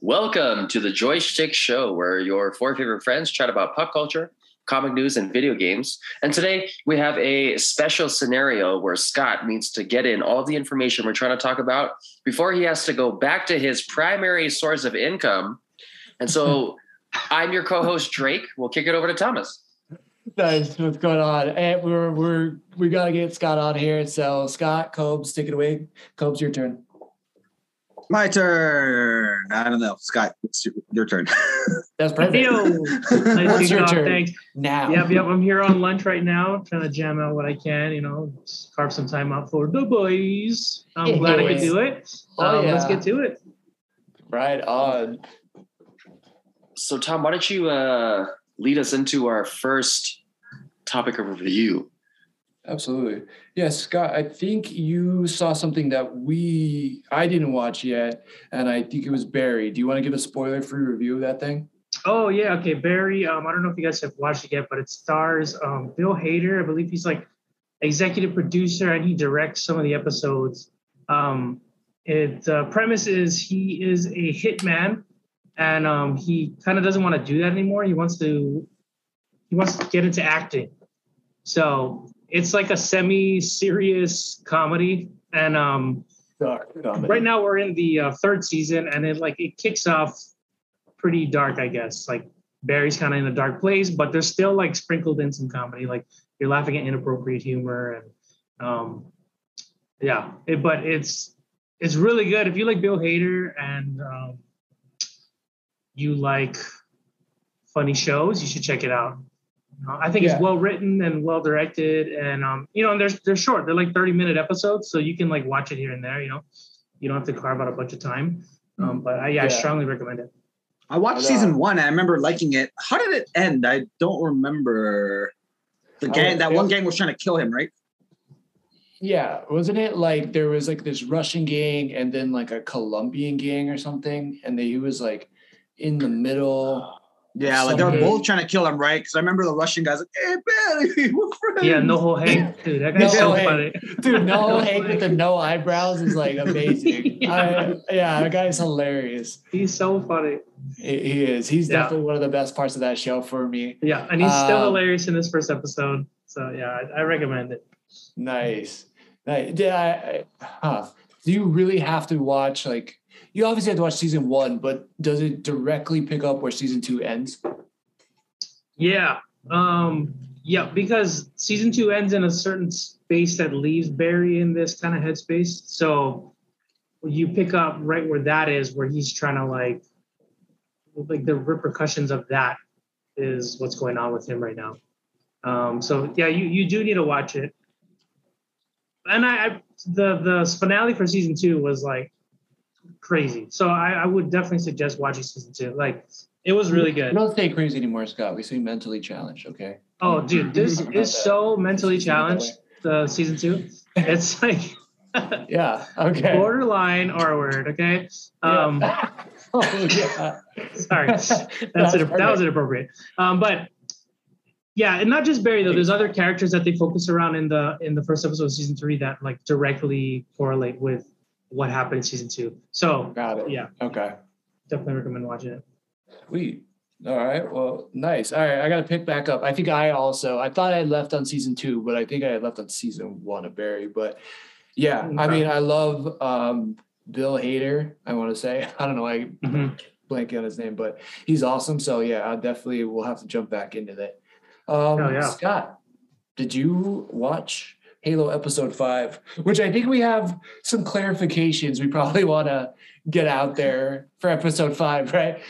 Welcome to the Joy Schtick Show, where your four favorite friends chat about pop culture, comic news, and video games. And today we have a special scenario where Scott needs to get in all the information we're trying to talk about before he has to go back to his primary source of income. And so I'm your co-host Drake. We'll kick it over to Thomas. Nice. What's going on? And we're we're we gotta get Scott on here. So Scott, Cobes, take it away. Cobes, your turn. My turn. I don't know, Scott. It's your, your turn. That's perfect. Yo, nice What's to your turn? Thanks. Now. Yep, yep. I'm here on lunch right now, trying to jam out what I can. You know, carve some time out for the boys. I'm Yeah, glad I could do it. Oh, Um, Let's get to it. Right on. So Tom, why don't you uh, lead us into our first topic of review? Absolutely. Yes, Scott, I think you saw something that we I didn't watch yet, and I think it was Barry. Do you want to give a spoiler free review of that thing? Oh yeah, okay. Barry. Um, I don't know if you guys have watched it yet, but it stars um, Bill Hader. I believe he's like executive producer and he directs some of the episodes. Um, it uh, premise is he is a hitman, and um, he kind of doesn't want to do that anymore. He wants to he wants to get into acting. So it's like a semi-serious comedy, and um, Dark comedy. right now we're in the uh, third season and it like it kicks off pretty dark i guess. Like barry's kind of in a dark place but there's still like sprinkled in some comedy. Like you're laughing at inappropriate humor and um yeah. It, but it's it's really good. If you like bill hader and um you like funny shows you should check it out Uh, i think Yeah. it's well written and well directed and um you know and they're, they're short they're like 30 minute episodes so you can like watch it here and there you know you don't have to carve out a bunch of time um but I, yeah, I strongly recommend it I watched Hold season on. one. And I remember liking it. How did it end? I don't remember. The gang, that one gang was trying to kill him, right? Yeah, wasn't it like there was like this Russian gang and then like a Colombian gang or something, and they, he was like in the middle. Yeah, like they were both trying to kill him, right? Because I remember the Russian guys like, "Hey, Barry, we're friends." yeah no whole hank dude that guy's No so Hank. funny Dude, no Hank with the no eyebrows is like amazing. I, yeah, that guy's hilarious. he's so funny He, he is. He's Yeah. definitely one of the best parts of that show for me. yeah and he's still Um, hilarious in this first episode so yeah i, I recommend it Nice. nice. Did I, I- huh. Do you really have to watch like you obviously have to watch season one, but does it directly pick up where season two ends? Yeah. Um, yeah, because season two ends in a certain space that leaves Barry in this kind of headspace. So you pick up right where that is, where he's trying to like, like the repercussions of that is what's going on with him right now. Um, so yeah, you you do need to watch it. And I, I the the finale for season two was like crazy. So I, I would definitely suggest watching season two. Like it was really We good. don't stay crazy anymore, Scott. We say mentally challenged, okay? Oh, dude, this is so mentally challenged. The season two, it's like Yeah. Okay. borderline R word. Okay, um, Yeah. oh, yeah. sorry, that's, That's inap- that was inappropriate. Um, but yeah, and not just Barry though. There's other characters that they focus around in the in the first episode of season three that like directly correlate with what happened in season two. So Got it. yeah, Okay. definitely recommend watching it. Sweet. All right. Well, nice. All right. I got to pick back up. I think I also, I thought I had left on season two, but I think I had left on season one of Barry. But yeah, I mean, I love um, Bill Hader, I want to say. I don't know. I Mhm. blanking on his name, but he's awesome. So yeah, I definitely will have to jump back into that. Um, Oh, yeah. Scott, did you watch Halo episode five? Which I think we have some clarifications we probably want to get out there for episode five, right?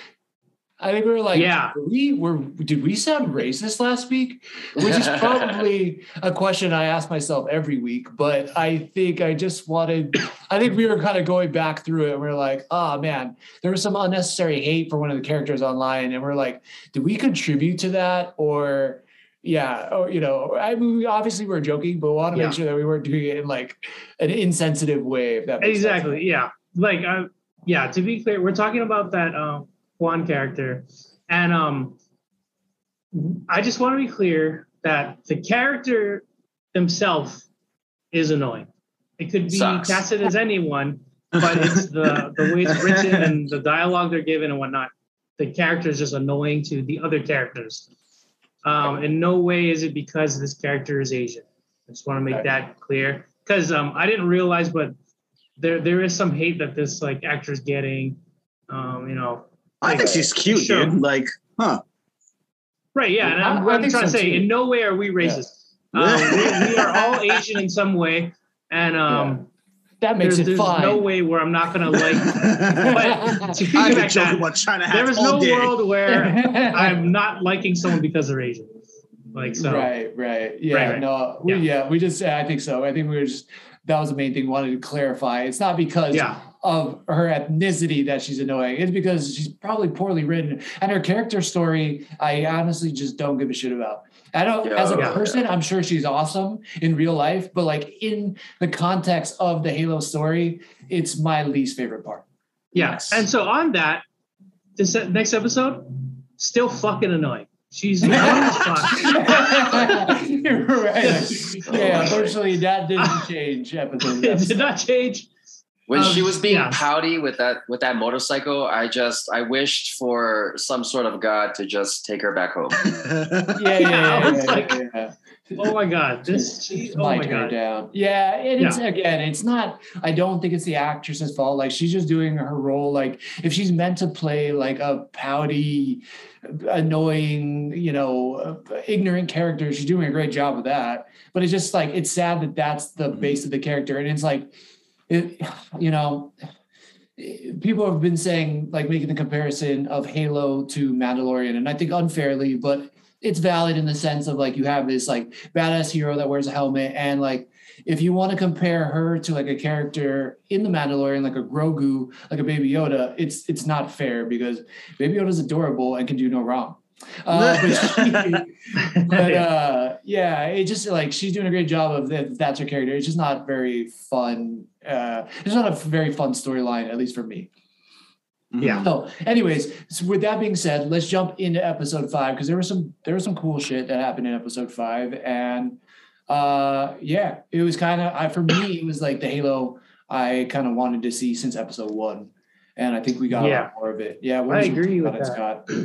I think we were like, Yeah. we were did we sound racist last week? Which is probably a question I ask myself every week, but I think I just wanted I think we were kind of going back through it and we are like, oh man, there was some unnecessary hate for one of the characters online, and we're like, did we contribute to that? Or yeah, or you know, I mean, we obviously we're joking, but we want to Yeah. make sure that we weren't doing it in like an insensitive way. If that makes sense. exactly yeah like uh, yeah to be clear we're talking about that um Juan character and um I just want to be clear that the character himself is annoying. It could be Sucks. casted as anyone, but it's the the way it's written and the dialogue they're given and whatnot. The character is just annoying to the other characters. Um, in no way is it because this character is Asian. I just want to make Okay. that clear because um, I didn't realize, but there there is some hate that this like actor is getting. Um, you know, I think she's cute, Sure. dude. Like, huh? right? Yeah, and I'm, I- I I'm think trying to say, too. in no way are we racist. Um, we, we are all Asian in some way, and um, That makes there's, it there's fine. no way where I'm not gonna like. But to I've been piggyback joking that, about China there hats is no day. world where I'm not liking someone because they're Asian. Like so, Right, right. Yeah, Right, right. no, we, Yeah. yeah. we just, I think so. I think we were just, that was the main thing we wanted to clarify. It's not because yeah, of her ethnicity that she's annoying. It's because she's probably poorly written. And her character story, I honestly just don't give a shit about. I don't, Yeah, as a yeah. person, I'm sure she's awesome in real life, but like in the context of the Halo story, it's my least favorite part. yeah. Nice. And so on that, this next episode, still fucking annoying. She's annoying as fuck. You're right. Yeah, unfortunately, that didn't change episode. it did not change. When she Um, was being yeah. pouty with that with that motorcycle, I just I wished for some sort of god to just take her back home. Yeah, yeah, Yeah, yeah, yeah, like- yeah, yeah. Oh my god, this. She, Just oh my her god. down. Yeah, and it's again, it's not. I don't think it's the actress's fault. Like she's just doing her role. Like if she's meant to play like a pouty, annoying, you know, ignorant character, she's doing a great job of that. But it's just like it's sad that that's the Mhm. base of the character, and it's like, it, you know. People have been saying, like, making the comparison of Halo to Mandalorian, and I think unfairly, but it's valid in the sense of like you have this like badass hero that wears a helmet and like if you want to compare her to like a character in the Mandalorian like a Grogu like a Baby Yoda it's it's not fair because Baby Yoda's adorable and can do no wrong uh, but, she, but uh, yeah it just like she's doing a great job of that that's her character it's just not very fun uh, it's not a very fun storyline at least for me Yeah. so, anyways, so with that being said, let's jump into episode five because there was some there was some cool shit that happened in episode five, and uh, yeah, it was kind of I for me it was like the Halo I kind of wanted to see since episode one, and I think we got a lot more of it. Yeah, what I agree with that. Scott?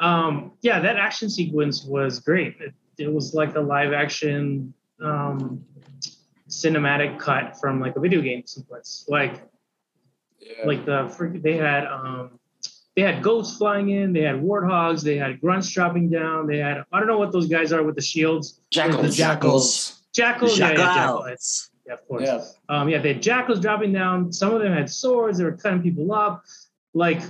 Um, yeah, that action sequence was great. It, it was like a live action um, cinematic cut from like a video game sequence. Like like the they had um, they had ghosts flying in, they had warthogs, they had grunts dropping down, they had I don't know what those guys are with the shields. The Jackals. jackals. Jackals, yeah, yeah, jackals. Jackals. Yeah, of course. Yeah. Um, yeah, they had jackals dropping down. Some of them had swords. They were cutting people up. Like,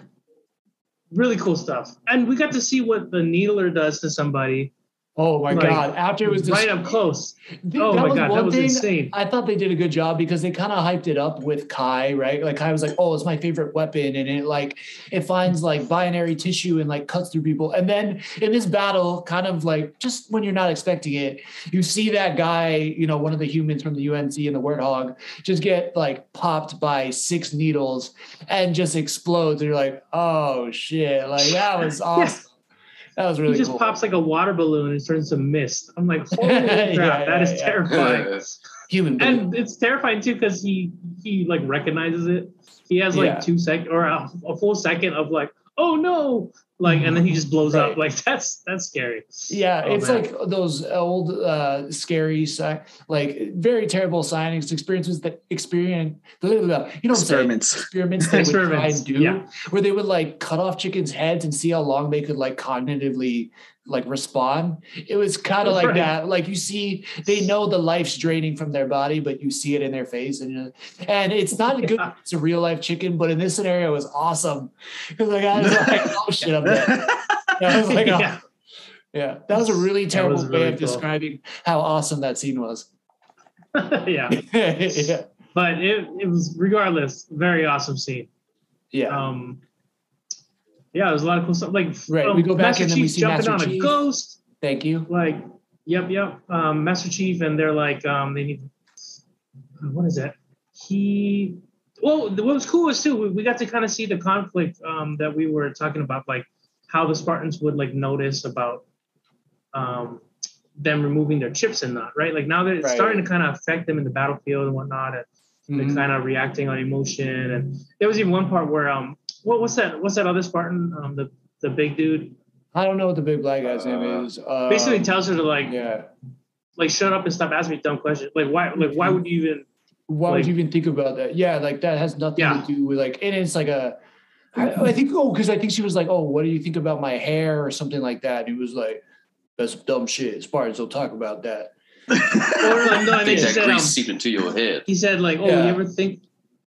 really cool stuff. And we got to see what the needler does to somebody Oh my god! After it was right up close. Th- Oh my god, that was insane. I thought they did a good job because they kind of hyped it up with Kai, right? Like Kai was like, "Oh, it's my favorite weapon," and it like it finds like binary tissue and like cuts through people. And then in this battle, kind of like just when you're not expecting it, you see that guy, you know, one of the humans from the UNC and the Warthog, just get like popped by six needles and just explodes. And you're like, "Oh shit!" Like that was awesome. That was really he just cool. pops like a water balloon and turns to mist. I'm like, holy crap, Yeah, that is yeah, yeah. terrifying. Human. being. and it's terrifying too because he he like recognizes it. He has like Yeah. two sec or a, a full second of like, oh no, like, and then he just blows Right. up. Like that's that's scary. Yeah, Oh, it's man. like those old, uh, scary, si- like very terrible signings, experiences that experience, blah, blah, blah. you know what I'm saying? Experiments. Experiments they would try and do, yeah. where they would like cut off chickens' heads and see how long they could like cognitively like respond. It was kind of like right. that. Like you see, they know the life's draining from their body, but you see it in their face, and you're- and it's not a good. Yeah. It's a real life chicken, but in this scenario, it was awesome because like I was like, oh shit, I'm dead. I was like, oh, yeah. yeah, that was a really terrible was way of cool. describing how awesome that scene was. yeah. yeah, But it, it was regardless, very awesome scene. yeah, Um yeah, there's a lot of cool stuff. Like Right, um, we go back Master and then we Chief's see jumping Master on Chief. a ghost. Thank you. Like, yep, yep. Um, Master Chief, and they're like, um, they need. What is that? He. Well, what was cool was too. We, we got to kind of see the conflict um, that we were talking about, like how the Spartans would like notice about um, them removing their chips and not right. Like now that it's Right. starting to kind of affect them in the battlefield and whatnot. And like Mhm. kind of reacting on emotion. And there was even one part where um, what what's that? What's that other Spartan? Um, the the big dude I don't know what the big black guy's Uh, name is. Uh, basically tells her to like yeah. like shut up and stop asking me dumb questions. Like why like why would you even Why Like- would you even think about that? Yeah, like that has nothing Yeah. to do with like, and it's like a. I, I think oh, because I think she was like, oh, what do you think about my hair or something like that? And he was like, that's dumb shit. Spartans don't talk about that. or like no, I and then think she that said um, grease seeped into your head. he said like, oh, Yeah. you ever think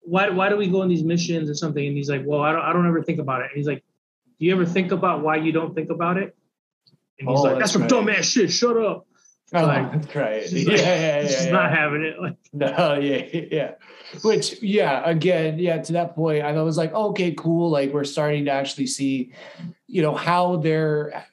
why why do we go on these missions or something? And he's like, well, I don't I don't ever think about it. And he's like, do you ever think about why you don't think about it? And he's Oh, like, that's that's some right. dumb ass shit. Shut up. Oh, Like, that's right. She's Yeah, like- yeah, yeah. She's yeah. not having it. Like, No, yeah, yeah. Which, yeah, again, yeah, to that point, I was like, okay, cool. Like we're starting to actually see, you know, how their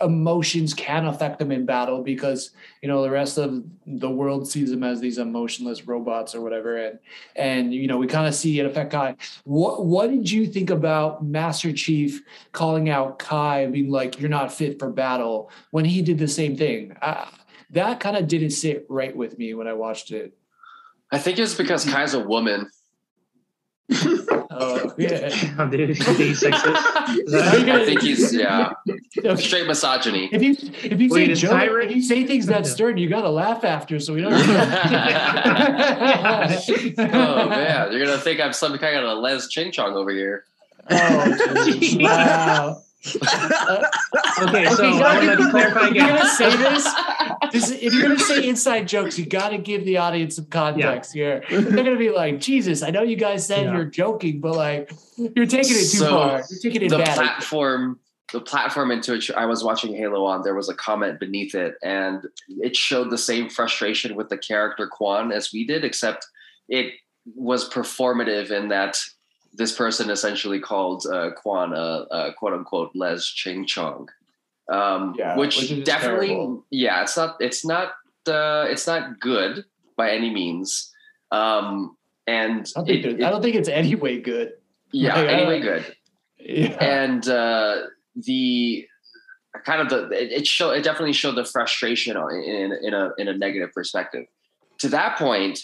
emotions can affect them in battle because you know the rest of the world sees them as these emotionless robots or whatever and and you know we kind of see it affect kai what what did you think about master chief calling out kai being like you're not fit for battle when he did the same thing I, that kind of didn't sit right with me when i watched it I think it's because Kai's a woman. Oh yeah. oh, dude, he's sexist. I think he's yeah, straight misogyny. If you if you Wait, say joke, if you say things that stern, you gotta laugh after, so we don't. Oh man, you're gonna think I'm some kind of a Les Ching Chong over here. Oh, wow. Uh, Okay, so Okay, I gotta want to clarify if you're again. gonna say this, this if you're gonna say inside jokes, you gotta give the audience some context here. They're gonna be like, Jesus, I know you guys said Yeah. you're joking, but like you're taking it too So, far. You're taking it the bad. platform the platform into which I was watching Halo on, there was a comment beneath it, and it showed the same frustration with the character Quan as we did, except it was performative in that this person essentially called uh, Quan a, a quote unquote Les Ching Chong, um, Yeah, which, which definitely, terrible. yeah, it's not, it's not, uh, it's not good by any means, um, and I don't think, it- there- I don't think it's any way good. yeah, like, anyway, good Yeah. and uh, the kind of the it, it show it definitely showed the frustration in in a in a negative perspective. To that point,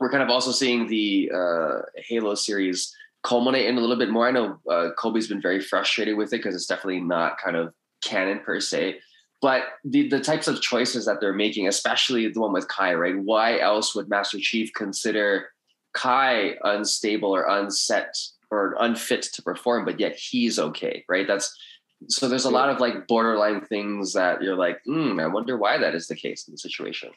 we're kind of also seeing the uh, Halo series culminate in a little bit more. I know uh, Kobe's been very frustrated with it because it's definitely not kind of canon per se. But the, the types of choices that they're making, especially the one with Kai, right? Why else would Master Chief consider Kai unstable or unset or unfit to perform, but yet he's okay, right? That's so there's a lot of like borderline things that you're like, hmm, I wonder why that is the case in the situation.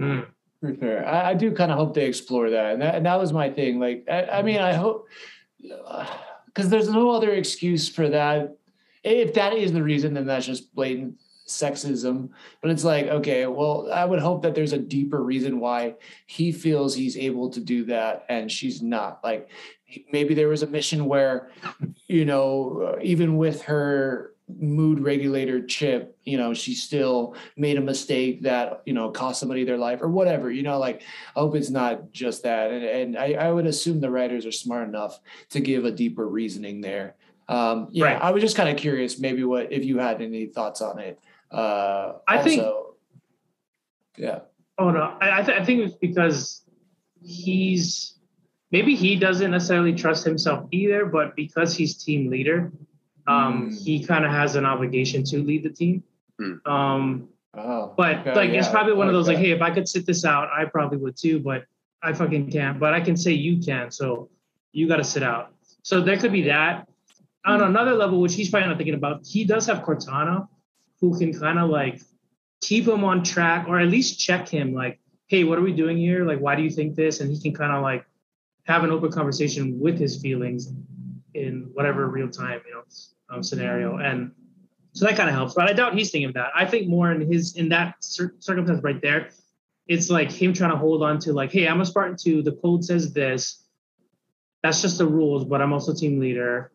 Hmm. For sure. I, I do kind of hope they explore that. And that, and that was my thing. Like, I, I mean, I hope, because there's no other excuse for that. If that is the reason, then that's just blatant sexism. But it's like, okay, well, I would hope that there's a deeper reason why he feels he's able to do that and she's not. Like, maybe there was a mission where, you know, even with her mood regulator chip, you know, she still made a mistake that, you know, cost somebody their life or whatever, you know, like I hope it's not just that. And, and I, I would assume the writers are smart enough to give a deeper reasoning there. Um, yeah, Right. I was just kind of curious, maybe what, if you had any thoughts on it. Uh, I think- yeah. Oh no, I I, th- I think it's because he's maybe he doesn't necessarily trust himself either, but because he's team leader, um, Mm. he kind of has an obligation to lead the team. Mm. Um, Oh, but okay, like it's probably one of those like, hey, if I could sit this out, I probably would too, but I fucking can't. But I can say you can, so you got to sit out. So there could be that. On another level, which he's probably not thinking about, he does have Cortana, who can kind of like keep him on track or at least check him, like, hey, what are we doing here? Like, why do you think this? And he can kind of like have an open conversation with his feelings in whatever real time, you know, um, scenario. And so that kind of helps. But I doubt he's thinking of that. I think more in his in that cir- circumstance right there, it's like him trying to hold on to like, hey, I'm a Spartan too. The code says this. That's just the rules, but I'm also team leader,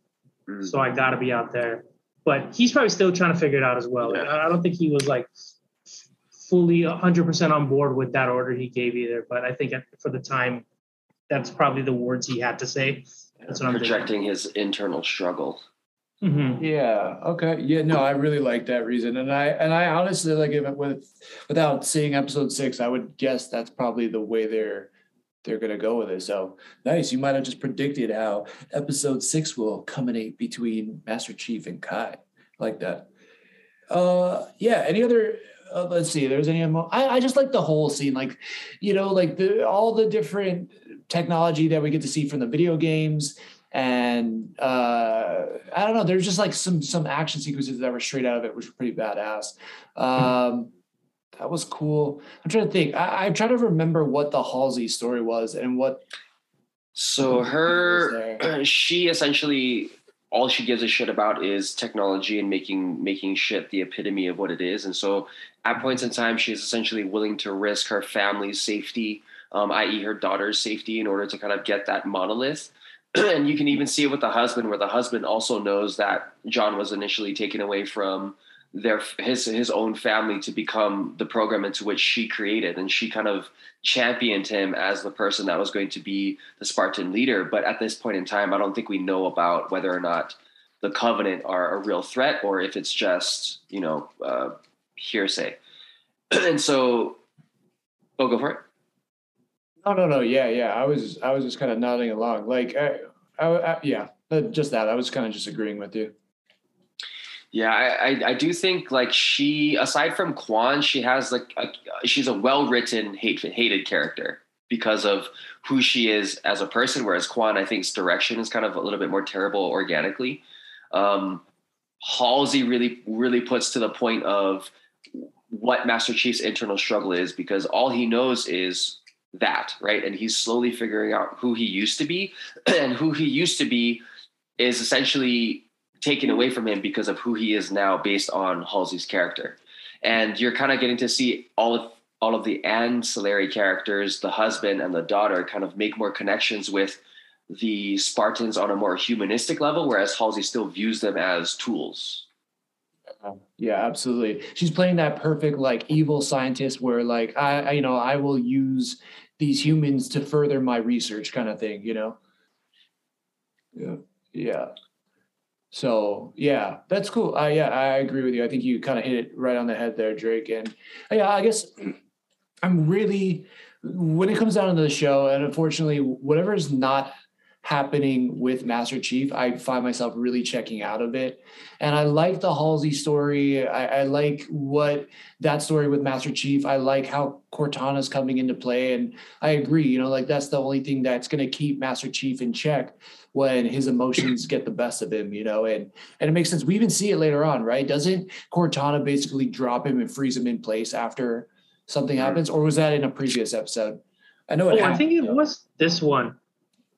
Mm. so I got to be out there. But he's probably still trying to figure it out as well. Yeah. I don't think he was like fully 100% on board with that order he gave either. But I think for the time, that's probably the words he had to say. That's what I'm thinking. projecting his internal struggle. Mhm. Yeah. Okay. Yeah. No, I really like that reason, and I and I honestly like if it with without seeing episode six, I would guess that's probably the way they're they're gonna go with it. So nice. You might have just predicted how episode six will culminate between Master Chief and Kai. Like that. Uh, yeah. Any other? Uh, let's see. There's any? Emo- I I just like the whole scene. Like, you know, like the all the different technology that we get to see from the video games and uh, I don't know. There's just like some some action sequences that were straight out of it, which were pretty badass. Um, that was cool. I'm trying to think. I, I'm trying to remember what the Halsey story was and what. So her, she essentially all she gives a shit about is technology and making making shit the epitome of what it is. And so at points in time, she's essentially willing to risk her family's safety, um, i.e., her daughter's safety, in order to kind of get that monolith. and you can even see it with the husband, where the husband also knows that John was initially taken away from their his his own family to become the program into which she created, and she kind of championed him as the person that was going to be the Spartan leader. But at this point in time, I don't think we know about whether or not the Covenant are a real threat or if it's just you know uh, hearsay. and so, oh, go for it. No, no, no. Yeah, yeah. I was I was just kind of nodding along. Like, I, I, I yeah, just that. I was kind of just agreeing with you. Yeah, I, I, I do think like she, aside from Quan, she has like a, she's a well written hate hated character because of who she is as a person. Whereas Quan, I think's direction is kind of a little bit more terrible organically. Um, Halsey really really puts to the point of what Master Chief's internal struggle is because all he knows is that right, and he's slowly figuring out who he used to be, and who he used to be is essentially taken away from him because of who he is now based on Halsey's character. And you're kind of getting to see all of all of the ancillary characters, the husband and the daughter, kind of make more connections with the Spartans on a more humanistic level, whereas Halsey still views them as tools. Yeah, absolutely. She's playing that perfect like evil scientist where like I, I you know I will use these humans to further my research kind of thing. You know. Yeah. Yeah. So yeah, that's cool. Uh, yeah, I agree with you. I think you kind of hit it right on the head there, Drake. And yeah, I guess I'm really when it comes down to the show, and unfortunately, whatever is not happening with Master Chief, I find myself really checking out of it. And I like the Halsey story. I, I like what that story with Master Chief. I like how Cortana's coming into play. And I agree, you know, like that's the only thing that's going to keep Master Chief in check when his emotions get the best of him, you know, and and it makes sense. We even see it later on, right? Doesn't Cortana basically drop him and freeze him in place after something mm-hmm. happens, or was that in a previous episode? I know it Oh, I think it was this one.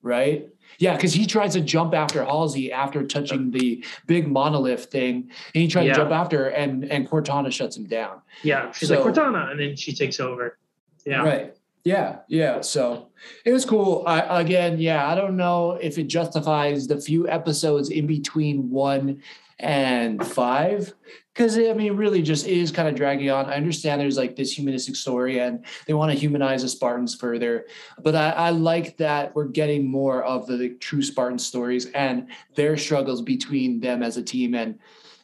right? Yeah, because he tries to jump after Halsey after touching the big monolith thing, and he tried Yeah. to jump after, her, and and Cortana shuts him down. Yeah, she's So- like Cortana, and then she takes over. Yeah, Right. Yeah. Yeah. So it was cool. I, again, yeah, I don't know if it justifies the few episodes in between one and five. Because I mean, really just is kind of dragging on. I understand there's like this humanistic story and they want to humanize the Spartans further. But I, I like that we're getting more of the, the true Spartan stories and their struggles between them as a team and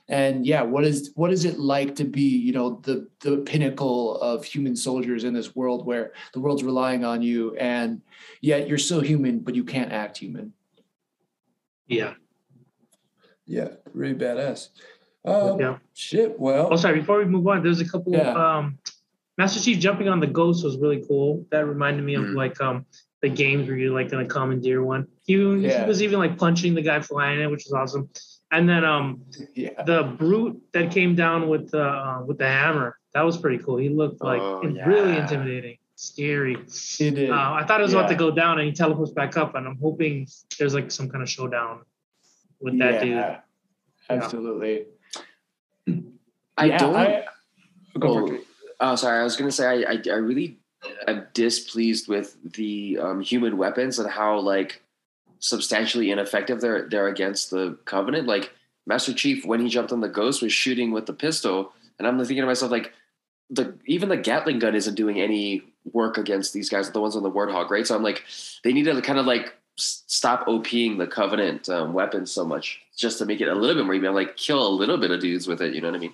and yeah what is what is it like to be you know the the pinnacle of human soldiers in this world where the world's relying on you and yet you're still human but you can't act human yeah. Yeah really badass um, Yeah. shit well Oh, sorry. Before we move on, there's a couple. Yeah. Um, Master Chief jumping on the ghost was really cool. That reminded me of Mhm. like um the games where you're like gonna commandeer one. He, Yeah. he was even like punching the guy flying it, which was awesome. And then um yeah the brute that came down with the uh, with the hammer that was pretty cool. He looked like Oh, really intimidating, scary. it is Uh, I thought it was about to go down, and he teleports back up, and I'm hoping there's like some kind of showdown with that dude. Yeah, absolutely I Yeah, don't. I- go oh, oh, sorry. I was gonna say I, I, I really am displeased with the um, human weapons and how like substantially ineffective they're they're against the Covenant. Like Master Chief, when he jumped on the Ghost, was shooting with the pistol, and I'm thinking to myself like, the even the Gatling gun isn't doing any work against these guys, the ones on the Warthog, right? So I'm like, they need to kind of like s- stop OPing the Covenant um, weapons so much just to make it a little bit more even like kill a little bit of dudes with it. You know what I mean?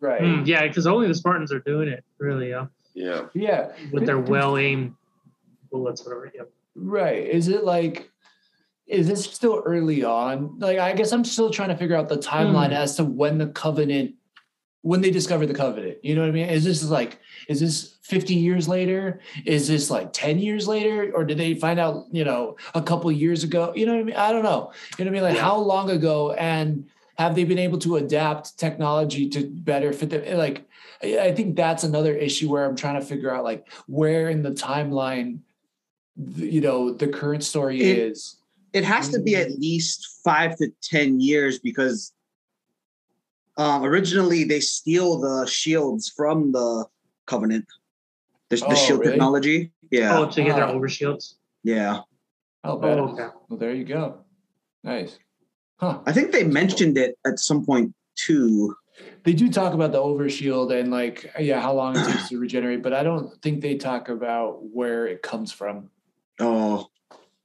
right Mm, yeah, because only the Spartans are doing it, really, yeah, Yeah. yeah with their well aimed bullets, whatever. Yep. Right. Is it like is this still early on? Like I guess I'm still trying to figure out the timeline Hmm. as to when the covenant when they discovered the covenant. You know what I mean? Is this like is this 50 years later? Is this like 10 years later? Or did they find out, you know, a couple years ago? You know what I mean? I don't know. You know what I mean? Like Yeah. how long ago and have they been able to adapt technology to better fit them? Like I think that's another issue where I'm trying to figure out like where in the timeline you know the current story It- is. it has to be at least five to ten years because um, originally they steal the shields from the Covenant, the, the Oh, shield really? technology. Yeah, Oh, to get their Ah. overshields. yeah. Oh, Oh, okay. Well, there you go. Nice. Huh. I think they mentioned it at some point too. They do talk about the overshield and like yeah, how long it takes to regenerate, but I don't think they talk about where it comes from. Oh,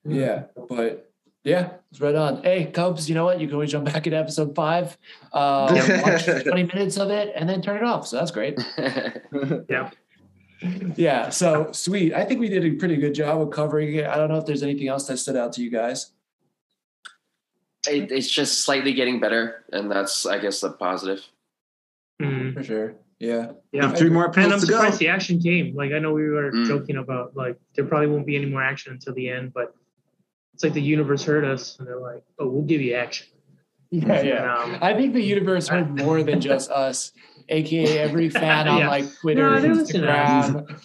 Yeah, but yeah, it's right on. Hey, Cubs, you know what? You can always jump back into episode five, uh, watch 20 minutes of it, and then turn it off. So that's great. Yeah, Yeah. so sweet. I think we did a pretty good job of covering it. I don't know if there's anything else that stood out to you guys. it, it's just slightly getting better, and that's I guess the positive. Mhm. For sure. Yeah. Yeah. three more And I'm episodes to go. surprised the action came. Like I know we were Mm. joking about like there probably won't be any more action until the end, but it's like the universe heard us and they're like, "Oh, we'll give you action." Yeah, yeah. Um, I think the universe heard more than just us, aka every fan on Yeah. like Twitter, No, they're listening to us. Instagram.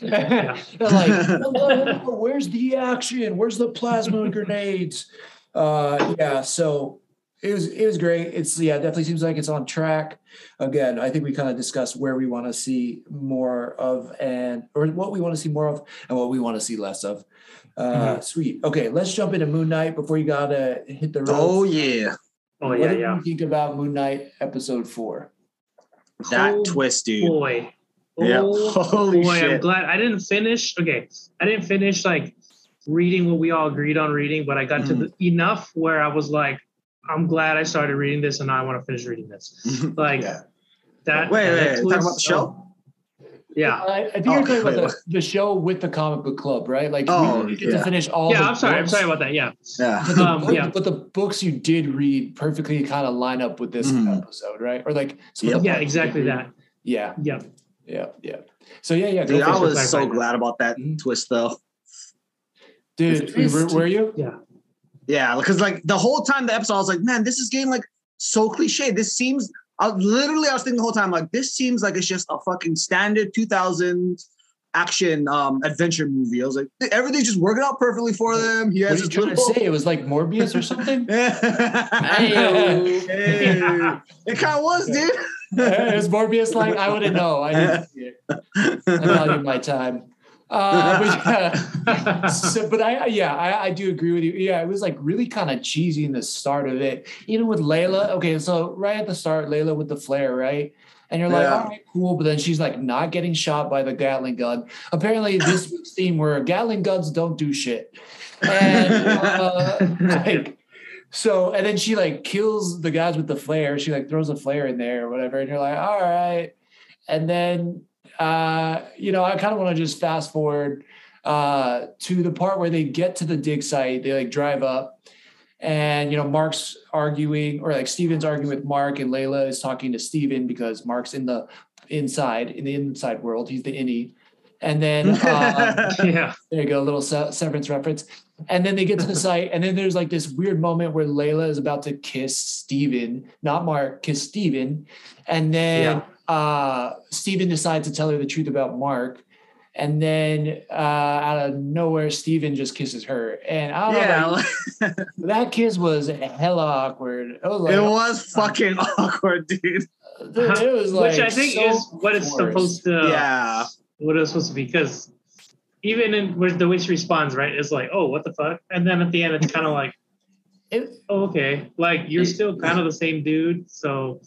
They're like, "Hello, "Where's the action? Where's the plasma grenades?" Uh, yeah. So it was it was great. It's yeah, definitely seems like it's on track. Again, I think we kind of discussed where we want to see more of and or what we want to see more of and what we want to see less of. Uh, Sweet. Okay, let's jump into Moon Knight before you gotta hit the road. oh yeah, oh yeah. what yeah, did yeah. you think about Moon Knight episode four? that Oh, twist, dude. Boy. Yeah. Oh, Holy boy, I'm glad I didn't finish. Okay, I didn't finish like reading what we all agreed on reading, but I got to Mm. the, enough where I was like, I'm glad I started reading this, and now I want to finish reading this. Like Yeah. that. Wait, that wait, wait, talking about the show? Yeah. I, I think Oh, you're talking about the, the show with the comic book club, right? Like Oh, we get yeah. to finish all. Yeah, the I'm sorry. I'm sorry about that. Yeah. Yeah. But the, Um, book- yeah. but the books you did read perfectly kind of line up with this Mhm. episode, right? Or like some Yep. Yeah, exactly that. Yeah, Yeah. yeah, yeah. So yeah, yeah. Dude, I was so that. glad about that Mhm. twist, though. dude. Were, were you? Yeah. Yeah, because like the whole time the episode, I was like, man, this is getting like so cliche. This seems, I literally, I was thinking the whole time, like, this seems like it's just a fucking standard 2000s action um adventure movie. I was like, everything's just working out perfectly for them. He What has are you his trying to say? It was like Morbius or something. Hey-o. Hey. It kind of was, dude. it was Morbius like? I wouldn't know. I didn't see it. I value my time. Uh, but yeah. so, but I, yeah, I, I do agree with you. Yeah, it was like really kind of cheesy in the start of it, even with Layla. Okay, so right at the start, Layla with the flare, right? And you're like, Yeah. all right, cool. But then she's like not getting shot by the Gatling gun. Apparently, this week's theme where Gatling guns don't do shit. And uh, like, so, and then she like kills the guys with the flare. She like throws a flare in there or whatever. And you're like, all right. And then, uh, you know, I kind of want to just fast forward uh, to the part where they get to the dig site. They like drive up and, you know, Mark's arguing or like Steven's arguing with Mark and Layla is talking to Steven because Mark's in the inside, in the inside world. He's the innie. And then, uh, yeah. there you go, a little se- severance reference. And then they get to the site, and then there's like this weird moment where Layla is about to kiss Steven, not Mark, kiss Steven. And then uh Steven decides to tell her the truth about Mark. And then uh out of nowhere, Steven just kisses her. And I don't know, yeah, like, that kiss was hella awkward. It was like, it was fucking awkward, dude. it was like Which I think so is what it's forced. supposed to. yeah. What it's supposed to be because even in where the way she responds, right, it's like, oh, what the fuck, and then at the end, it's kind of like, It, oh, okay, like you're still kind of the same dude, so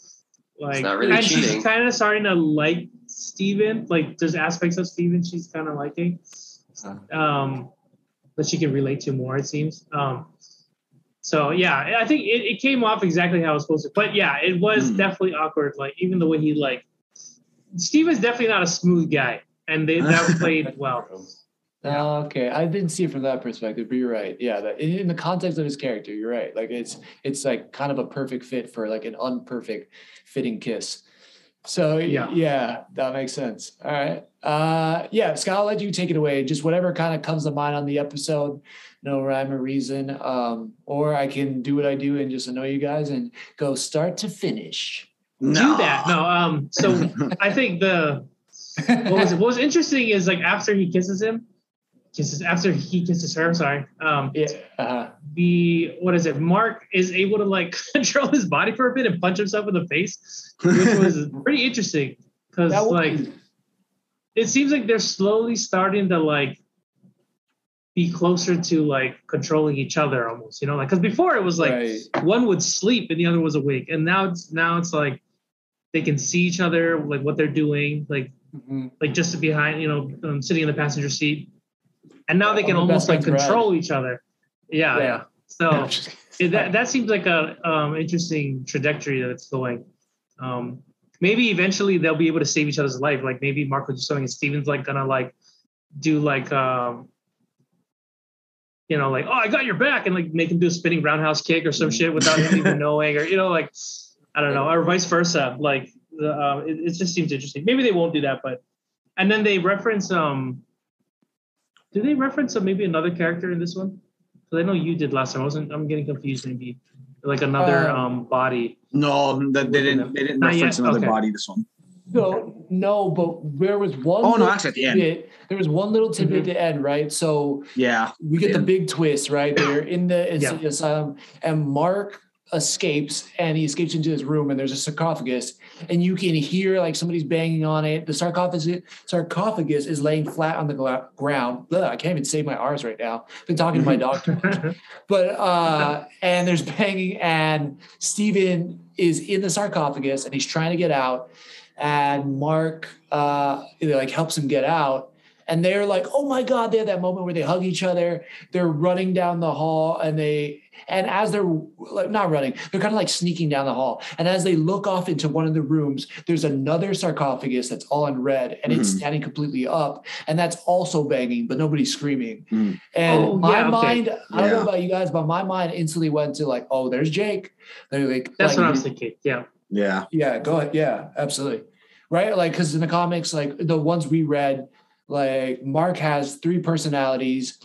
like, not really and cheating. she's kind of starting to like Steven. Like, there's aspects of Steven she's kind of liking, um, that she can relate to more. It seems. Um, so yeah, I think it, it came off exactly how it was supposed to. But yeah, it was Hmm. definitely awkward. Like even the way he like, Steven's definitely not a smooth guy, and they that played well. Yeah. Oh, okay, I didn't see it from that perspective, but you're right. Yeah, that, in, in the context of his character, you're right. Like it's it's like kind of a perfect fit for like an unperfect fitting kiss. So Yeah. yeah, yeah, that makes sense. All right. Uh yeah, Scott, I'll let you take it away. Just whatever kind of comes to mind on the episode, no rhyme or reason. Um, or I can do what I do and just annoy you guys and go start to finish. do that. No, um, so I think the what was what was interesting is like after he kisses him, kisses after he kisses her. I'm Sorry, um, Yeah. Uh-huh. the what is it? Mark is able to like control his body for a bit and punch himself in the face, which was pretty interesting because like it seems like they're slowly starting to like be closer to like controlling each other almost. You know, like because before it was like right. one would sleep and the other was awake, and now it's now it's like they can see each other, like what they're doing, like Mhm. like just behind, you know, um, sitting in the passenger seat, and now they can almost like best friends control each other. Yeah, Yeah. yeah. So it, that that seems like a um, interesting trajectory that it's going. Um, maybe eventually they'll be able to save each other's life. Like maybe Mark will do something, and Steven's like gonna like do like um, you know, like oh I got your back, and like make him do a spinning roundhouse kick or some shit without him even knowing, or you know, like I don't know, or vice versa. Like the uh, it, it just seems interesting. Maybe they won't do that, but and then they reference um. Do they reference uh, maybe another character in this one? Because I know you did last time. I wasn't. I'm getting confused. Maybe like another Um, um body. No, that they didn't. They didn't Not reference yet? another Okay. body. This one. No, no, but there was one. Oh, no, actually at the end. tidbit- There was one little tidbit Mhm. at the end, right? So Yeah. we get the Yeah. big twist, right? They're in the Yeah. asylum, and Mark escapes, and he escapes into his room, and there's a sarcophagus, and you can hear like somebody's banging on it. The sarcophagus sarcophagus is laying flat on the gla- ground. Ugh, I can't even say my R's right now. I've Been talking to my doctor but uh and there's banging and Steven is in the sarcophagus and he's trying to get out and Mark uh like helps him get out and they're like oh my god they have that moment where they hug each other they're running down the hall and they and as they're not running they're kind of like sneaking down the hall and as they look off into one of the rooms there's another sarcophagus that's all in red and it's Mhm. standing completely up and that's also banging but nobody's screaming Mhm. and Oh, my yeah, okay. mind i don't know about you guys but my mind instantly went to like oh there's jake they're like That's like, what I was thinking. Yeah. Yeah. yeah, go ahead. Yeah, absolutely. Right? Like, because in the comics, like the ones we read, like Mark has three personalities.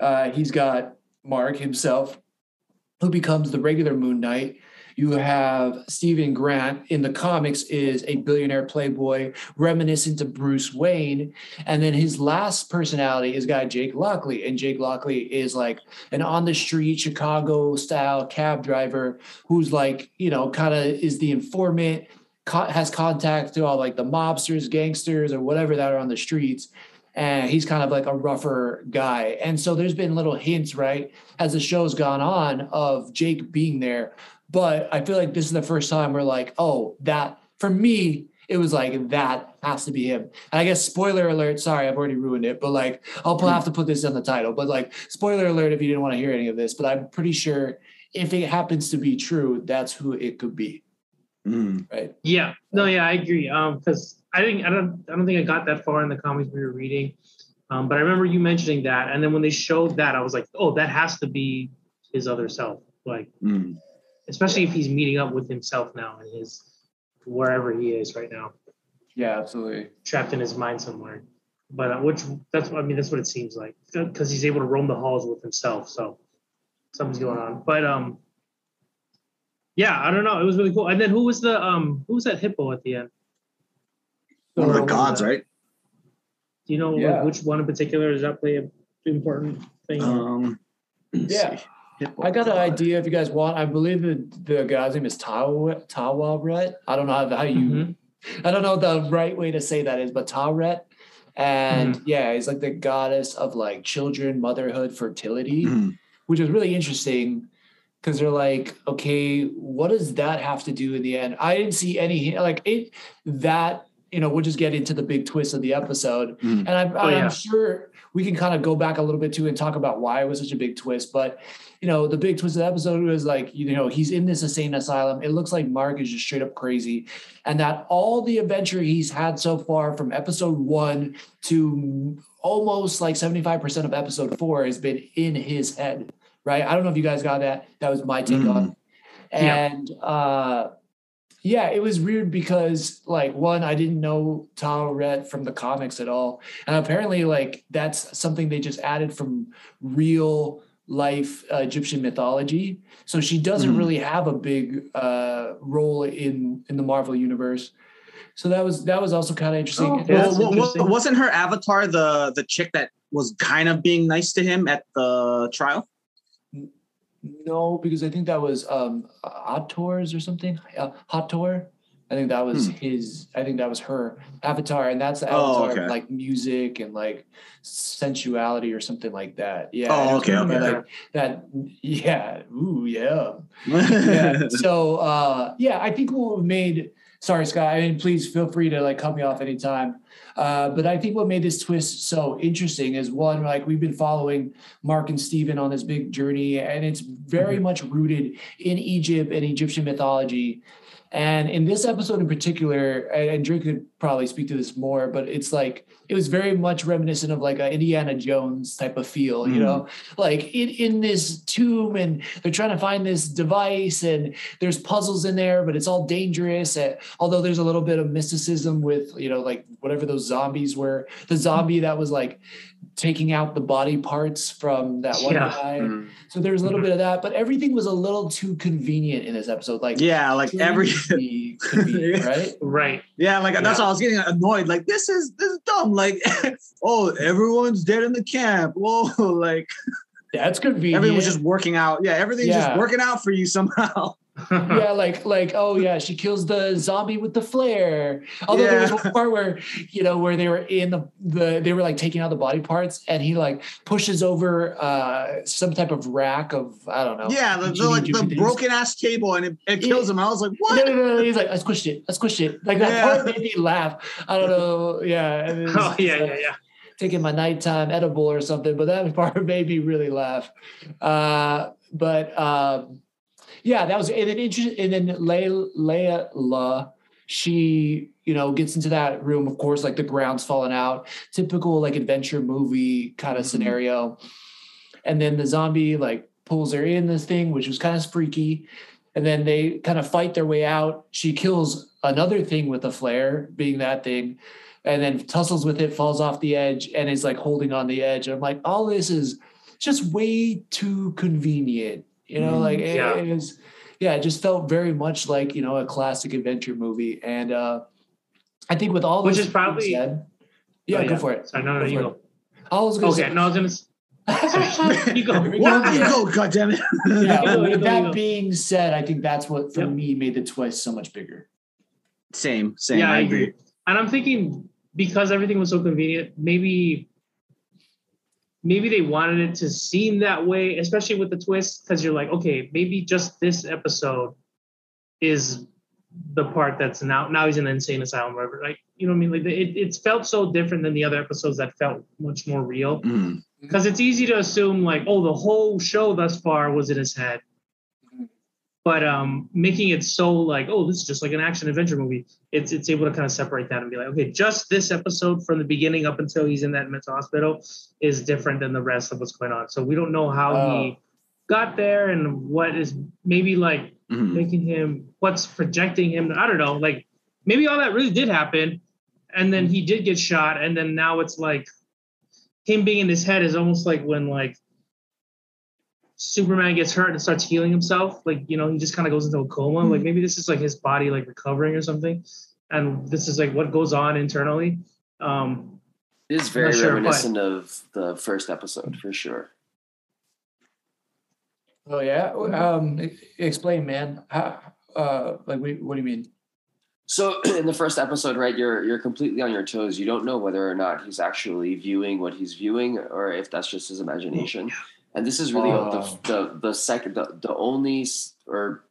Uh, he's got Mark himself, who becomes the regular Moon Knight. You have Steven Grant in the comics is a billionaire playboy reminiscent of Bruce Wayne. And then his last personality is guy Jake Lockley. And Jake Lockley is like an on the street Chicago style cab driver who's like, you know, kind of is the informant, has contact to all like the mobsters, gangsters, or whatever that are on the streets. And he's kind of like a rougher guy. And so there's been little hints, right, as the show's gone on of Jake being there. But I feel like this is the first time we're like, oh, that for me, it was like that has to be him. And I guess spoiler alert. Sorry, I've already ruined it, but like I'll have to put this in the title. But like spoiler alert if you didn't want to hear any of this. But I'm pretty sure if it happens to be true, that's who it could be, Mm. right? Yeah. No, yeah, I agree. Um, because I think I don't I don't think I got that far in the comics we were reading. Um, but I remember you mentioning that. And then when they showed that, I was like, oh, that has to be his other self. Like, Mm. especially if he's meeting up with himself now and his wherever he is right now, Yeah, absolutely. trapped in his mind somewhere. But uh, which that's I mean, that's what it seems like. Because he's able to roam the halls with himself. So something's going on. But um yeah, I don't know. It was really cool. And then who was the um who was that hippo at the end? One of the gods, right? Do you know like, which one in particular does that play an important thing? Um, Yeah. I got an idea if you guys want. I believe the, the guy's name is Tawa Taweret. I don't know how, how you Mhm. I don't know the right way to say that is, but Tawret. And yeah, he's like the goddess of like children, motherhood, fertility, Mhm. which is really interesting because they're like, okay, what does that have to do in the end? I didn't see any like it that you know, we'll just get into the big twist of the episode. Mhm. And I'm, Oh, yeah. I'm sure we can kind of go back a little bit too and talk about why it was such a big twist. But you know, the big twist of the episode was like, you know, he's in this insane asylum. It looks like Mark is just straight up crazy, and that all the adventure he's had so far from episode one to almost like 75% of episode four has been in his head, right? I don't know if you guys got that. That was my take Mhm. on. it. Yeah. And uh yeah, it was weird because like one, I didn't know Taweret from the comics at all. And apparently like that's something they just added from real life uh, Egyptian mythology. So she doesn't Mhm. really have a big uh role in in the Marvel universe. So that was that was also kind of interesting. Oh, yeah, Well, that's wa- wa- interesting. wasn't her avatar the the chick that was kind of being nice to him at the trial? No, because I think that was um Hathors or something. Uh, Hathor. I think that was his. I think that was her avatar, and that's the Hmm. Oh, avatar okay. of like music and like sensuality or something like that. Yeah. Oh, okay, okay. Like that. Yeah. Ooh, yeah. yeah. So uh, yeah, I think what made. Sorry, Scott. I mean, please feel free to like cut me off anytime. Uh, but I think what made this twist so interesting is one, like we've been following Mark and Steven on this big journey, and it's very Mm-hmm. much rooted in Egypt and Egyptian mythology. And in this episode in particular, and and Drew could probably speak to this more, but it's like it was very much reminiscent of like a Indiana Jones type of feel, you Mhm. know, like in, in this tomb and they're trying to find this device and there's puzzles in there, but it's all dangerous. And although there's a little bit of mysticism with, you know, like whatever those zombies were, the zombie that was like taking out the body parts from that one Yeah. guy. Mm. So there was a little Mhm. bit of that, but everything was a little too convenient in this episode. Like yeah, like every right? Right. yeah, like that's why I was getting annoyed. Like this is this is dumb. Like oh, everyone's dead in the camp. Whoa, like That's convenient. everything was just working out. Yeah, everything's Yeah. just working out for you somehow. yeah, like like oh yeah, she kills the zombie with the flare. Although there was Yeah. one part where you know where they were in the the they were like taking out the body parts, and he like pushes over uh some type of rack of I don't know. Yeah, the, the like the things. broken ass table and it, it kills him. I was like, No, what? no, no, no. He's like, I squished it. I squished it. Like that Yeah. part made me laugh. I don't know. Yeah. was oh yeah, yeah, yeah. taking my nighttime edible or something, but that part made me really laugh. Uh, but um, yeah, that was and then interesting. And then Layla, Layla, she you know gets into that room. Of course, like the ground's falling out. Typical like adventure movie kind of Mhm. scenario. And then the zombie like pulls her in this thing, which was kind of freaky. And then they kind of fight their way out. She kills another thing with a flare, being that thing and then tussles with it, falls off the edge, and is like holding on the edge. And I'm like, all this is just way too convenient. You know, like it, yeah. it was, yeah, it just felt very much like you know a classic adventure movie. And uh I think with all Which is probably- said, yeah, Oh, go for it. Sorry, no, no, you go. it. I was gonna Okay, no, I was gonna. s- say, You go. Here we What? go. You go, goddammit. yeah, You go, with you go, that being said, I think that's what for Yep. me made the twist so much bigger. Same, same. yeah, I agree. And I'm thinking because everything was so convenient, maybe maybe they wanted it to seem that way, especially with the twist, because you're like, okay, maybe just this episode is the part that's now now he's in an insane asylum, whatever. Like, you know what I mean? Like it, it's felt so different than the other episodes that felt much more real. Mhm. Because it's easy to assume like, oh, the whole show thus far was in his head. But um, making it so like, oh, this is just like an action adventure movie. It's it's able to kind of separate that and be like, okay, just this episode from the beginning up until he's in that mental hospital is different than the rest of what's going on. So we don't know how Oh. he got there and what is maybe like Mhm. making him what's projecting him. I don't know. Like maybe all that really did happen, and then he did get shot, and then now it's like him being in his head is almost like when like Superman gets hurt and starts healing himself. Like you know, he just kind of goes into a coma. Like maybe this is like his body like recovering or something, and this is like what goes on internally. Um, It is very not sure, but- reminiscent of the first episode for sure. Oh yeah. Um explain, man. How uh like what, what do you mean? So in the first episode, right, you're you're completely on your toes. You don't know whether or not he's actually viewing what he's viewing, or if that's just his imagination. And this is really Oh. the, the the second the, the only or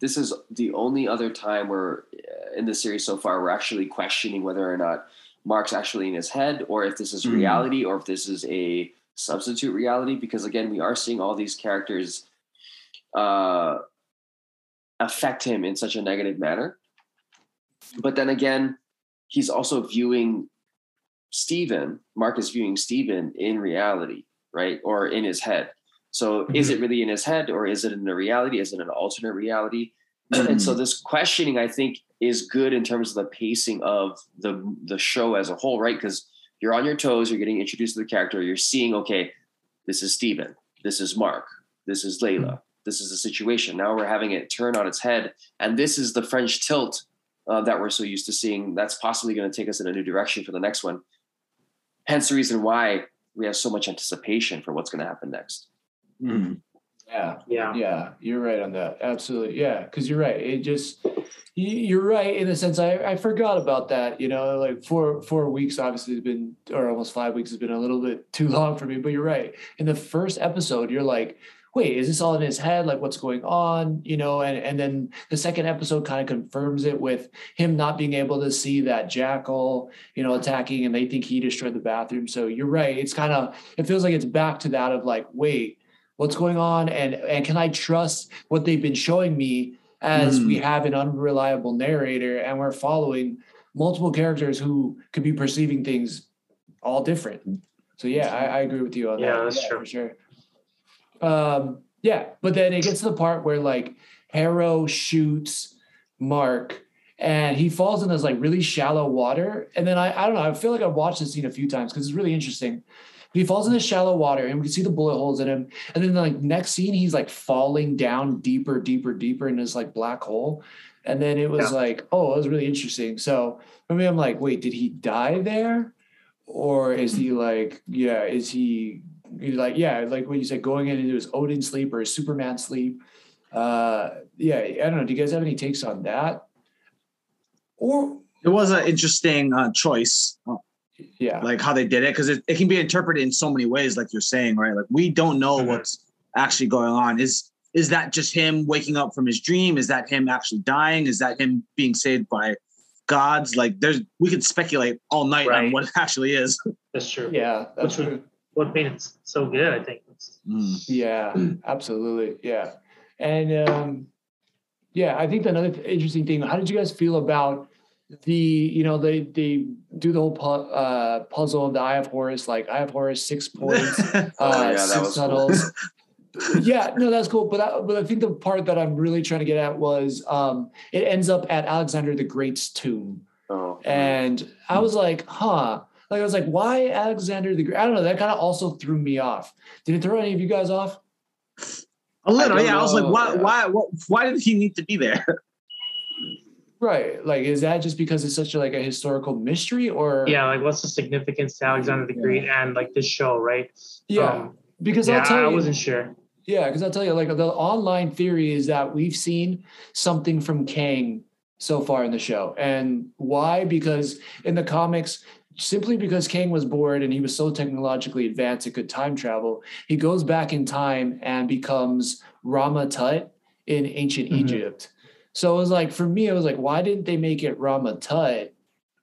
this is the only other time where uh, in the series so far we're actually questioning whether or not Mark's actually in his head, or if this is Mhm. reality, or if this is a substitute reality. Because again, we are seeing all these characters uh, affect him in such a negative manner but then again, he's also viewing Steven Mark is viewing Steven in reality, right? Or in his head. So is Mm-hmm. it really in his head or is it in the reality? Is it an alternate reality? And Mm-hmm. so this questioning, I think, is good in terms of the pacing of the the show as a whole, right? Because you're on your toes, you're getting introduced to the character, you're seeing, okay, this is Steven, this is Mark, this is Layla, this is the situation. Now we're having it turn on its head, and this is the French tilt uh, that we're so used to seeing. That's possibly going to take us in a new direction for the next one. Hence the reason why we have so much anticipation for what's going to happen next. Mhm. Yeah. Yeah. Yeah, you're right on that. Absolutely. Yeah, because you're right. It just you- you're right in the sense I, I forgot about that. You know, like four four weeks obviously has been or almost five weeks has been a little bit too long for me. But you're right. In the first episode, you're like, wait, is this all in his head? Like what's going on? You know, and and then the second episode kind of confirms it with him not being able to see that jackal, you know, attacking, and they think he destroyed the bathroom. So you're right. It's kind of it feels like it's back to that of like, wait what's going on and and can i trust what they've been showing me as Mm. we have an unreliable narrator and we're following multiple characters who could be perceiving things all different so yeah i, I agree with you on that. Yeah, that's true. for sure um yeah but then it gets to the part where like harrow shoots mark and he falls in this like really shallow water and then i i don't know i feel like i've watched this scene a few times because it's really interesting. He falls in this shallow water and we can see the bullet holes in him and then like next scene he's like falling down deeper deeper deeper in this like black hole and then it was Yeah. like oh it was really interesting. So for me i'm like wait did he die there? Or is he like yeah is he he's like yeah like what you said going into his odin sleep or his superman sleep uh yeah i don't know do you guys have any takes on that or It was an interesting uh, choice, uh, yeah like how they did it, because it, it can be interpreted in so many ways, like you're saying, right? Like we don't know Mhm. what's actually going on. Is is that just him waking up from his dream? Is that him actually dying? Is that him being saved by gods? Like there's we could speculate all night on what it actually is. That's true. yeah that's Which true. What made it so good, I think. Mm. Yeah, absolutely. Yeah. And um yeah, I think another th- interesting thing, how did you guys feel about the, you know, they they do the whole pu- uh puzzle of the Eye of Horus, like Eye of Horus, six points, uh Oh, yeah, six was cool. tunnels. yeah, no, that's cool. But I, but I think the part that I'm really trying to get at was um it ends up at Alexander the Great's tomb. Oh, And I was like, huh. Like I was like, why Alexander the Great? I don't know. That kind of also threw me off. Did it throw any of you guys off? A little, don't yeah. I was like, why, yeah. why, what, why did he need to be there? Right. Like, is that just because it's such a, like a historical mystery or? Yeah, like what's the significance to Alexander the Yeah. Great and like this show, right? Yeah. Um, because yeah, I'll tell I wasn't sure. yeah, because I'll tell you, like the online theory is that we've seen something from Kang so far in the show. And why? Because in the comics, simply because Kang was bored and he was so technologically advanced it could time travel, he goes back in time and becomes Rama Tut in ancient Mhm. Egypt. So it was like for me, it was like, why didn't they make it Rama Tut?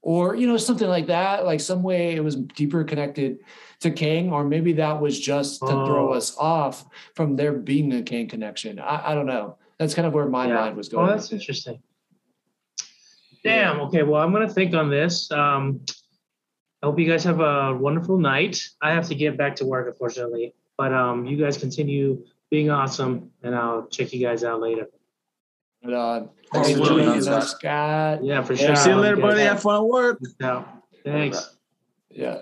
Or you know, something like that, like some way it was deeper connected to Kang, or maybe that was just to throw Oh. us off from there being a Kang connection. I, I don't know. That's kind of where my Yeah. mind was going. Oh, that's interesting. Damn. Okay. Well, I'm gonna think on this. Um, I hope you guys have a wonderful night. I have to get back to work, unfortunately. But um, you guys continue being awesome, and I'll check you guys out later. But, uh, Thanks thanks for for joining joining us, us, Scott. Yeah, for Yeah, sure. See you later, buddy. Have fun at work. Yeah. Thanks. Yeah.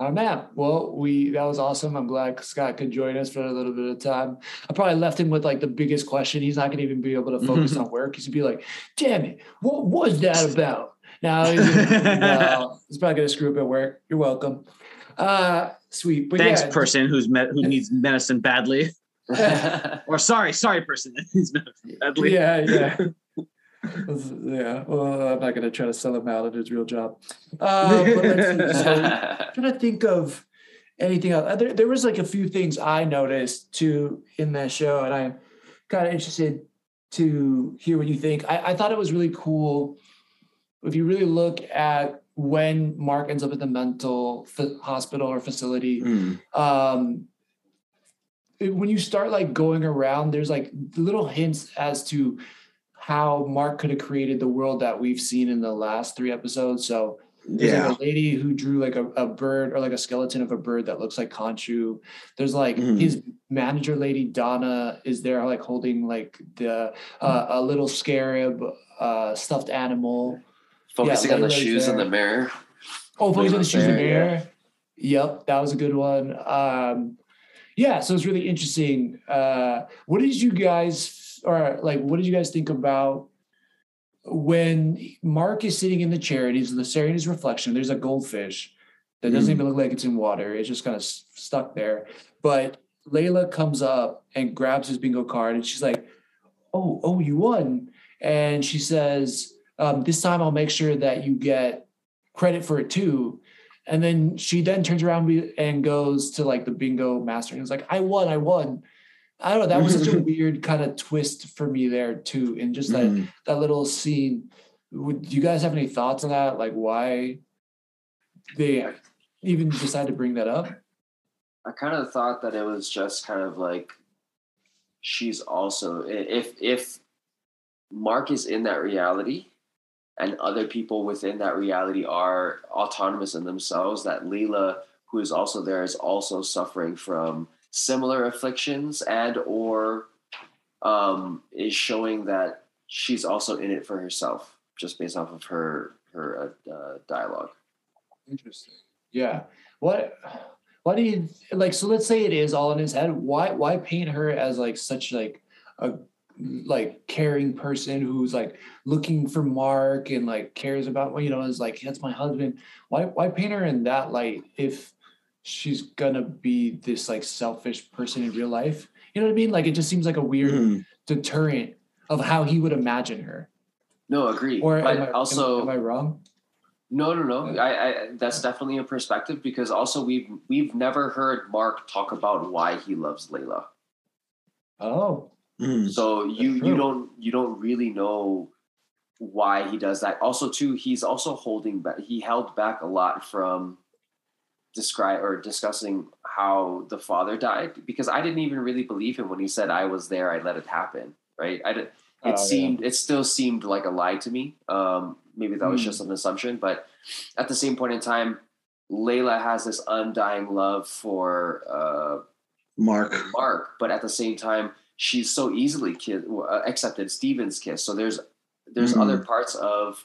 Oh man, well, we that was awesome. I'm glad Scott could join us for a little bit of time. I probably left him with like the biggest question. He's not going to even be able to focus on work. He's gonna be like, "Damn it, what was that about?" Now he's, no, he's probably going to screw up at work. You're welcome. Uh, sweet. But Thanks, yeah, person who's met who needs medicine badly. Or sorry, sorry, person that needs medicine badly. Yeah, yeah. yeah. Well, I'm not going to try to sell him out of his real job. Uh, but let's see. So, trying to think of anything else. Uh, There, there was like a few things I noticed too in that show, and I'm kind of interested to hear what you think. I, I thought it was really cool. If you really look at when Mark ends up at the mental hospital or facility, Mm. um, it- when you start like going around, there's like little hints as to how Mark could have created the world that we've seen in the last three episodes. So There's Yeah. like a lady who drew like a, a bird or like a skeleton of a bird that looks like Khonshu. There's like Mhm. his manager lady Donna is there like holding like the uh, a little scarab uh, stuffed animal. Focusing on the shoes in the mirror. Oh, focus on the shoes in the there, yeah. mirror. Yep, that was a good one. Um, yeah, so it's really interesting. Uh, what did you guys, or like, what did you guys think about when Mark is sitting in the chair and he's staring at his reflection? There's a goldfish that doesn't Mm. even look like it's in water. It's just kind of stuck there. But Layla comes up and grabs his bingo card and she's like, "Oh, oh, you won!" And she says, um, "This time I'll make sure that you get credit for it too." And then she then turns around and goes to like the bingo master and is like, "I won! I won!" I don't know. That was such a weird kind of twist for me there too, And just that Mhm. that little scene. Would do you guys have any thoughts on that? Like why they even decide to bring that up? I kind of thought that it was just kind of like she's also if if Mark is in that reality and other people within that reality are autonomous in themselves, that Layla, who is also there, is also suffering from similar afflictions and or um, is showing that she's also in it for herself, just based off of her her uh, uh, dialogue. Interesting. Yeah. What why do you like so let's say it is all in his head. Why why paint her as like such like a like caring person who's like looking for Mark and like cares about well, you know, is like that's my husband. Why why paint her in that light if she's gonna be this like selfish person in real life? You know what I mean? Like it just seems like a weird Mhm. deterrent of how he would imagine her. No, agree. Or but am I, am- also, am I wrong? No, no, no. I, I that's definitely a perspective because also we've we've never heard Mark talk about why he loves Layla. Oh, Mhm. So you you don't you don't really know why he does that. Also, too, he's also holding back. He held back a lot from describe or discussing how the father died because I didn't even really believe him when he said I was there. I let it happen. Right. I did. It Oh, yeah. seemed it still seemed like a lie to me. Um, maybe that was Hmm. just an assumption, but at the same point in time, Layla has this undying love for uh, Mark. Mark, but at the same time, she's so easily ki- uh, accepted Steven's kiss. So there's there's Mhm. other parts of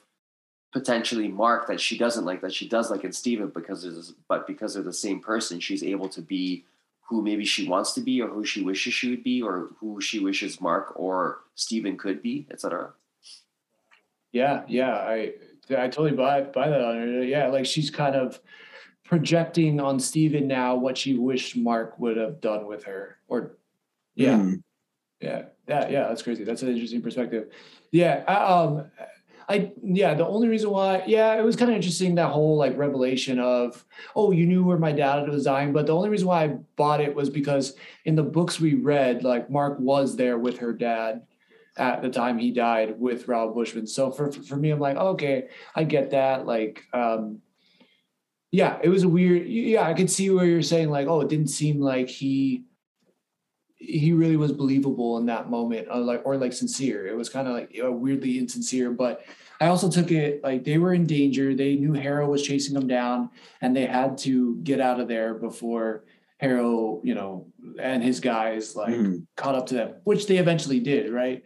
potentially Mark that she doesn't like that she does like in Steven because there's but because they're the same person, she's able to be who maybe she wants to be or who she wishes she would be or who she wishes Mark or Steven could be, etc. Yeah, yeah, I I totally buy buy that on her. Yeah, like she's kind of projecting on Steven now what she wished Mark would have done with her. Or yeah, Mhm. Yeah, yeah, yeah. That's crazy. That's an interesting perspective. Yeah, um, I yeah. The only reason why, yeah, it was kind of interesting that whole like revelation of, oh, you knew where my dad was dying, but the only reason why I bought it was because in the books we read, like Mark was there with her dad at the time he died with Raoul Bushman. So for for me, I'm like, okay, I get that. Like, um, yeah, it was a weird. Yeah, I could see where you're saying like, oh, it didn't seem like he he really was believable in that moment, or like or like sincere. It was kind of like you know, weirdly insincere, but I also took it like they were in danger. They knew Harrow was chasing them down, and they had to get out of there before Harrow, you know, and his guys like Mhm. caught up to them, which they eventually did, right?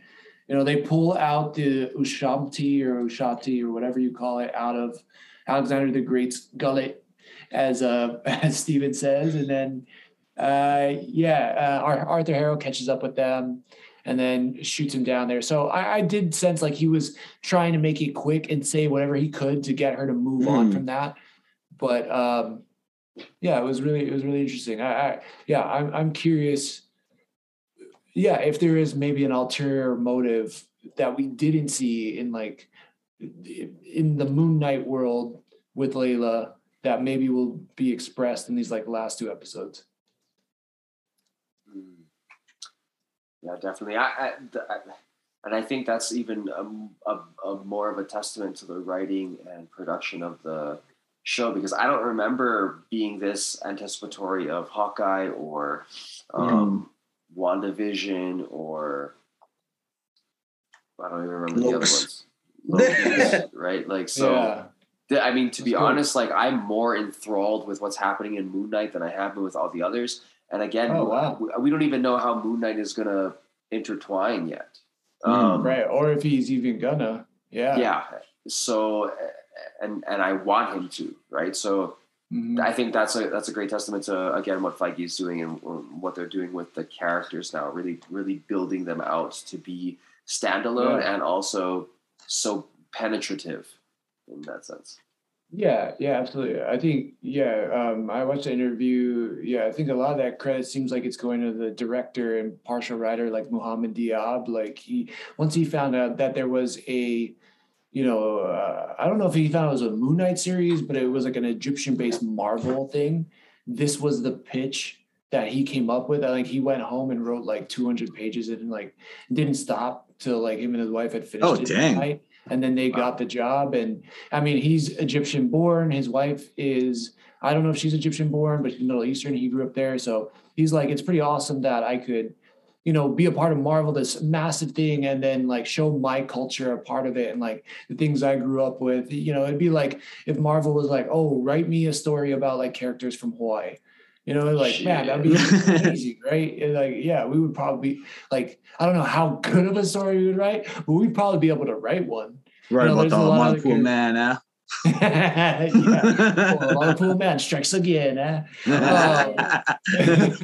You know, they pull out the Ushamti or Ushati or whatever you call it out of Alexander the Great's gullet, as uh as Steven says, and then uh yeah, uh, Arthur Harrow catches up with them and then shoots him down there. So I, I did sense like he was trying to make it quick and say whatever he could to get her to move on Mhm. from that. But um yeah, it was really it was really interesting. I, I yeah, I'm I'm curious. Yeah, if there is maybe an ulterior motive that we didn't see in like in the Moon Knight world with Layla that maybe will be expressed in these like last two episodes. Mm. Yeah, definitely. I, I, th- I, and I think that's even a, a, a more of a testament to the writing and production of the show because I don't remember being this anticipatory of Hawkeye or um, WandaVision or I don't even remember the other ones. Loki's, right? Like so. yeah. I mean, to be cool. honest, like I'm more enthralled with what's happening in Moon Knight than I have been with all the others. And again, Oh, wow. we, we don't even know how Moon Knight is gonna intertwine yet. Hmm. Um, right. Or if he's even gonna. Yeah. Yeah. So, and and I want him to, right? So Mhm. I think that's a that's a great testament to again what Feige is doing and what they're doing with the characters now. Really, really building them out to be standalone Yeah. and also so penetrative in that sense. Yeah, yeah, absolutely. I think, yeah, um, I watched the interview. Yeah, I think a lot of that credit seems like it's going to the director and partial writer like Mohamed Diab. Like he, once he found out that there was a, you know, uh, I don't know if he found it was a Moon Knight series, but it was like an Egyptian-based Marvel thing. This was the pitch that he came up with. I like he went home and wrote like 200 pages and like didn't stop till like him and his wife had finished. Oh, dang. And then they got the job and I mean, he's Egyptian born. His wife is, I don't know if she's Egyptian born, but she's Middle Eastern. He grew up there. So he's like, it's pretty awesome that I could, you know, be a part of Marvel, this massive thing, and then like show my culture a part of it and like the things I grew up with. You know, it'd be like if Marvel was like, oh, write me a story about like characters from Hawaii. You know, like, man, that'd be amazing, right? And, like, yeah, we would probably like, I don't know how good of a story we would write, but we'd probably be able to write one. Right You know, about the of man, eh? yeah. Liverpool man strikes again. Eh?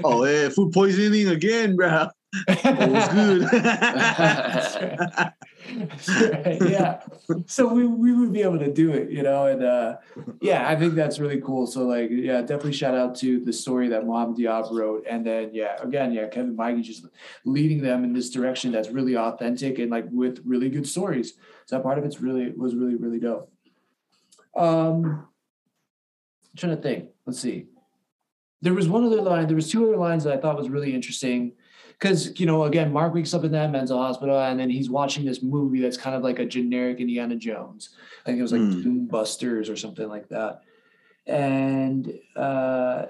oh, yeah, food poisoning again, bro. It was good. Yeah. So we, we would be able to do it, you know, and uh yeah, I think that's really cool. So like yeah, definitely shout out to the story that Mohamed Diab wrote. And then yeah, again, yeah, Kevin Feige just leading them in this direction that's really authentic and like with really good stories. So that part of it's really was really, really dope. Um I'm trying to think. Let's see. There was one other line, there was two other lines that I thought was really interesting because you know again mark wakes up in that mental hospital and then he's watching this movie that's kind of like a generic indiana jones. I think it was like Hmm. doom busters or something like that. And uh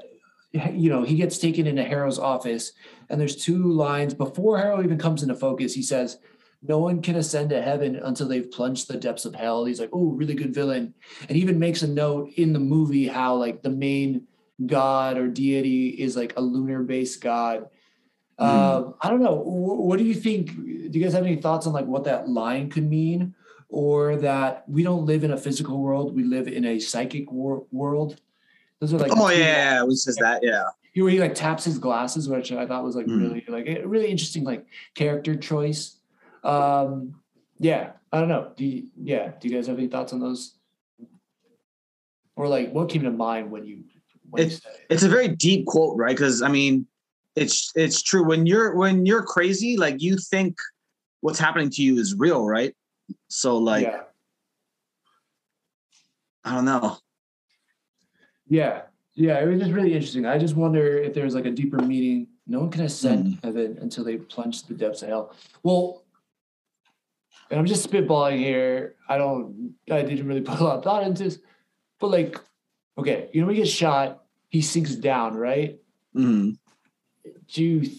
you know he gets taken into harrow's office and there's two lines before harrow even comes into focus he says no one can ascend to heaven until they've plunged the depths of hell. He's like oh really good villain. And even makes a note in the movie how like the main god or deity is like a lunar based god Hmm. um, I don't know. Wh- What do you think? Do you guys have any thoughts on like what that line could mean, or that we don't live in a physical world, we live in a psychic wor- world? Those are like oh yeah, lines. we says that. Yeah. He- where he like taps his glasses, which I thought was like Mm. really like a really interesting like character choice. Um, yeah, I don't know. Do you, yeah? Do you guys have any thoughts on those? Or like what came to mind when you when you said it? It's a very deep quote, right? Because I mean, it's it's true. When you're when you're crazy, like you think what's happening to you is real, right? So like yeah. I don't know. Yeah, yeah, it was just really interesting. I just wonder if there's like a deeper meaning. No one can ascend Mm. heaven until they plunge to the depths of hell. Well, and I'm just spitballing here. I don't. I didn't really put a lot of thought into this, but like, okay, you know, when he gets shot, he sinks down, right? Mhm. Do you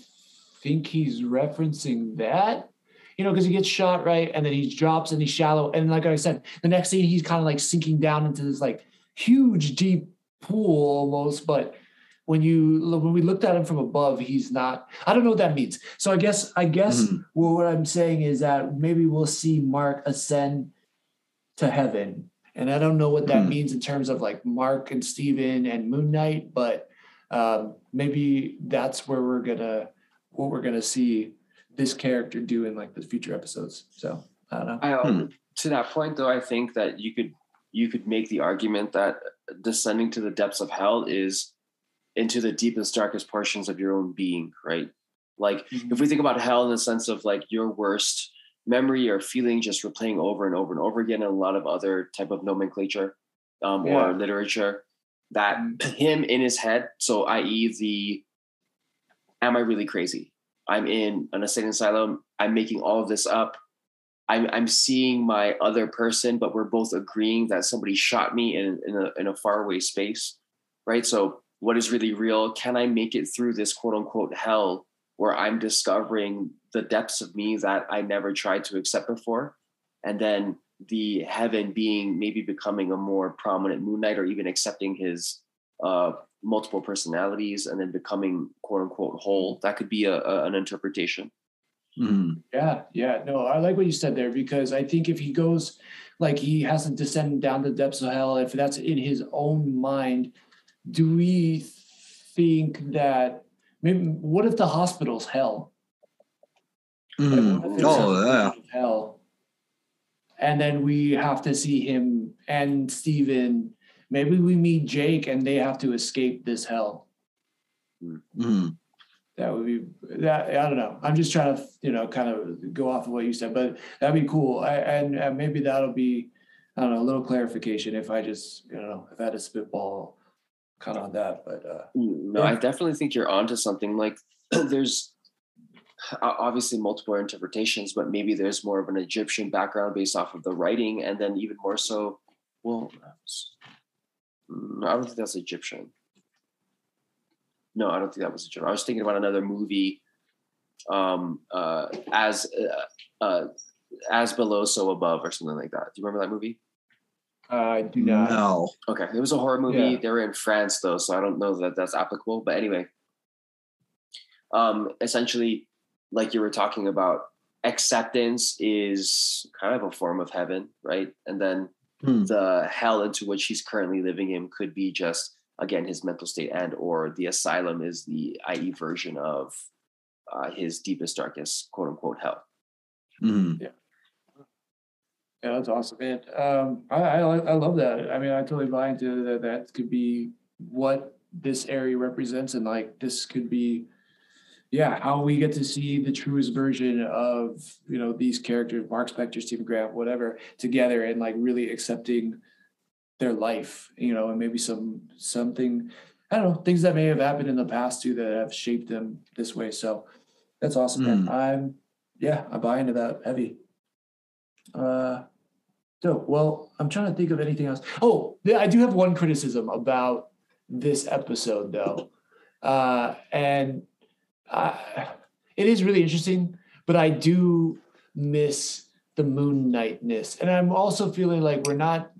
think he's referencing that? You know, because he gets shot, right? And then he drops and he's shallow. And like I said, the next scene, he's kind of like sinking down into this like huge, deep pool almost. But when you when we looked at him from above, he's not. I don't know what that means. So I guess I guess Mhm. well, what I'm saying is that maybe we'll see Mark ascend to heaven. And I don't know what that Hmm. means in terms of like Mark and Steven and Moon Knight, but um, maybe that's where we're gonna what we're gonna see this character do in like the future episodes. So I don't know. I, um, Hmm. To that point, though, I think that you could you could make the argument that descending to the depths of hell is into the deepest, darkest portions of your own being, right? Like if we think about hell in the sense of like your worst memory or feeling just replaying over and over and over again and a lot of other type of nomenclature um, Yeah. or literature that mm. him in his head so i.e the am i really crazy? I'm in an insane asylum. I'm making all of this up. I'm, I'm seeing my other person but we're both agreeing that somebody shot me in, in, a, in a faraway space right? So what is really real? Can i make it through this quote unquote hell where i'm discovering the depths of me that i never tried to accept before? And then the heaven being maybe becoming a more prominent Moon Knight, or even accepting his uh, multiple personalities and then becoming quote unquote whole. That could be a, a an interpretation. Mhm. Yeah, yeah. No, I like what you said there because I think if he goes like he hasn't descended down the depths of hell, if that's in his own mind, do we think that maybe what if the hospital's hell? Like, Mhm. what if Oh yeah. hell. And then we have to see him and Steven. Maybe we meet Jake and they have to escape this hell. Mhm. That would be that. I don't know. I'm just trying to, you know, kind of go off of what you said, but that'd be cool. I, and, and maybe that'll be, I don't know, a little clarification if I just, you know, if I had a spitball kind of on that. But uh, No, Yeah. I definitely think you're onto something. Like there's o- obviously multiple interpretations, but maybe there's more of an Egyptian background based off of the writing, and then even more so. Well, mm, I don't think that's Egyptian. No, I don't think that was Egyptian. I was thinking about another movie, um, uh, as uh, uh, as below, so above, or something like that. Do you remember that movie? I do not. No. Okay, it was a horror movie. Yeah. They were in France though, so I don't know that that's applicable. But anyway, um, essentially, like you were talking about, acceptance is kind of a form of heaven, right? And then Hmm. the hell into which he's currently living in could be just again his mental state, and or the asylum is the i.e. version of uh, his deepest, darkest, quote unquote hell. Mhm. Yeah, that's awesome, man. Um, I, I I love that. I mean, I totally buy into that. That could be what this area represents, and like this could be, yeah, how we get to see the truest version of you know these characters, Mark Spector, Steven Grant, whatever, together, and like really accepting their life, you know, and maybe some something. I don't know things that may have happened in the past too that have shaped them this way. So that's awesome, man. I'm yeah, I buy into that heavy. Uh, so well, I'm trying to think of anything else. Oh, yeah, I do have one criticism about this episode though, uh, and I, it is really interesting, but I do miss the Moon Knightness, and I'm also feeling like we're not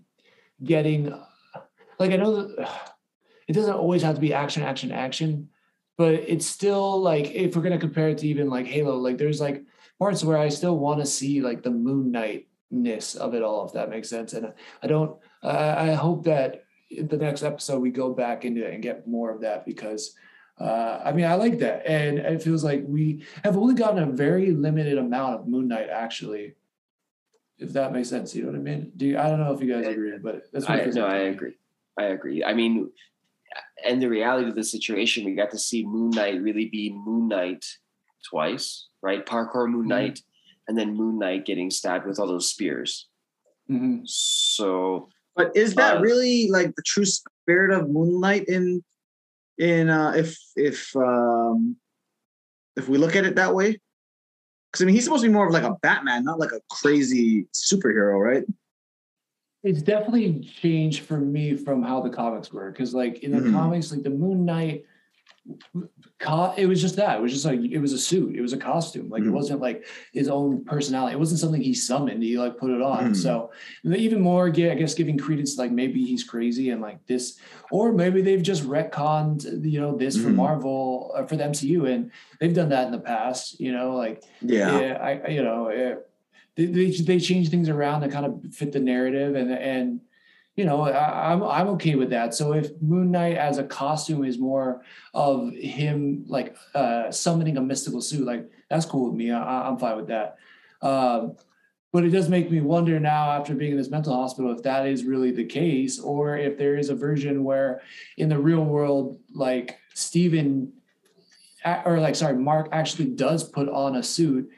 getting, like I know that it doesn't always have to be action, action, action, but it's still like if we're gonna compare it to even like Halo, like there's like parts where I still want to see like the Moon Knight-ness of it all, if that makes sense. And I don't. I I hope that the next episode we go back into it and get more of that because. Uh, I mean, I like that, and it feels like we have only gotten a very limited amount of Moon Knight, actually. If that makes sense, you know what I mean? Do you, I don't know if you guys agree, but that's what it I feels no, like I agree. I agree. I mean, and the reality of the situation, we got to see Moon Knight really be Moon Knight twice, right? Parkour Moon Mhm. Knight, and then Moon Knight getting stabbed with all those spears. Mhm. So But is that Uh, really like the true spirit of Moon Knight in in uh if if um if we look at it that way? Because I mean he's supposed to be more of like a Batman, not like a crazy superhero, right? It's definitely changed for me from how the comics were because, like in the Mhm. comics, like the Moon Knight, it was just that. It was just like it was a suit. It was a costume. Like it Mhm. wasn't like his own personality. It wasn't something he summoned. He like put it on. Mhm. So even more, I guess giving credence like maybe he's crazy and like this, or maybe they've just retconned you know this for Mhm. Marvel uh, for the MCU, and they've done that in the past. You know, like Yeah. yeah, I you know eh, they, they they change things around to kind of fit the narrative and and you know I, I'm I'm okay with that. So if Moon Knight as a costume is more of him like uh, summoning a mystical suit, like that's cool with me. I, I'm fine with that. Um, but it does make me wonder now, after being in this mental hospital, if that is really the case, or if there is a version where in the real world, like Steven, or like sorry, Mark actually does put on a suit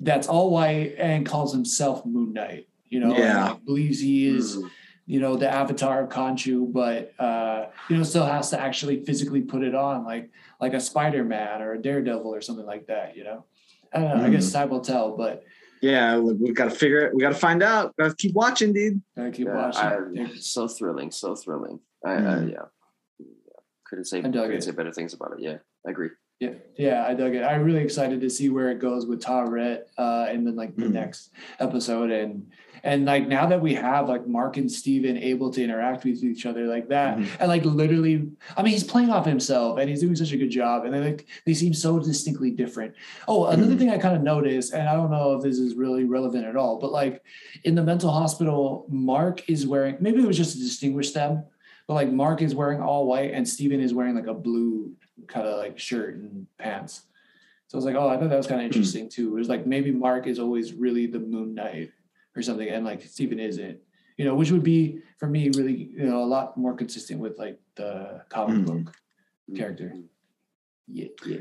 that's all white and calls himself Moon Knight. You know, Yeah. believes he is, mm, you know, the avatar of Khonshu, but uh, you know, still has to actually physically put it on, like like a Spider Man or a Daredevil or something like that. You know, I don't know. I guess time will tell, but Yeah, we, we gotta figure it, we gotta find out. Gotta keep watching, dude. I keep yeah, watching. I- so thrilling, so thrilling. I, I, Mhm. yeah, couldn't say I couldn't it. say better things about it. Yeah, I agree. Yeah, yeah, I dug it. I'm really excited to see where it goes with Taweret uh, and then like the Mhm. next episode and and like now that we have like Mark and Steven able to interact with each other like that Mhm. and like literally I mean he's playing off himself and he's doing such a good job and they like they seem so distinctly different. Oh, another Mhm. thing I kind of noticed and I don't know if this is really relevant at all, but like in the mental hospital Mark is wearing maybe it was just to distinguish them, but like Mark is wearing all white and Steven is wearing like a blue kind of like shirt and pants. So I was like, oh, I thought that was kind of interesting too. It was like maybe Mark is always really the Moon Knight or something, and like Steven isn't. You know, which would be for me really, you know, a lot more consistent with like the comic Mhm. book character. Yeah, yeah.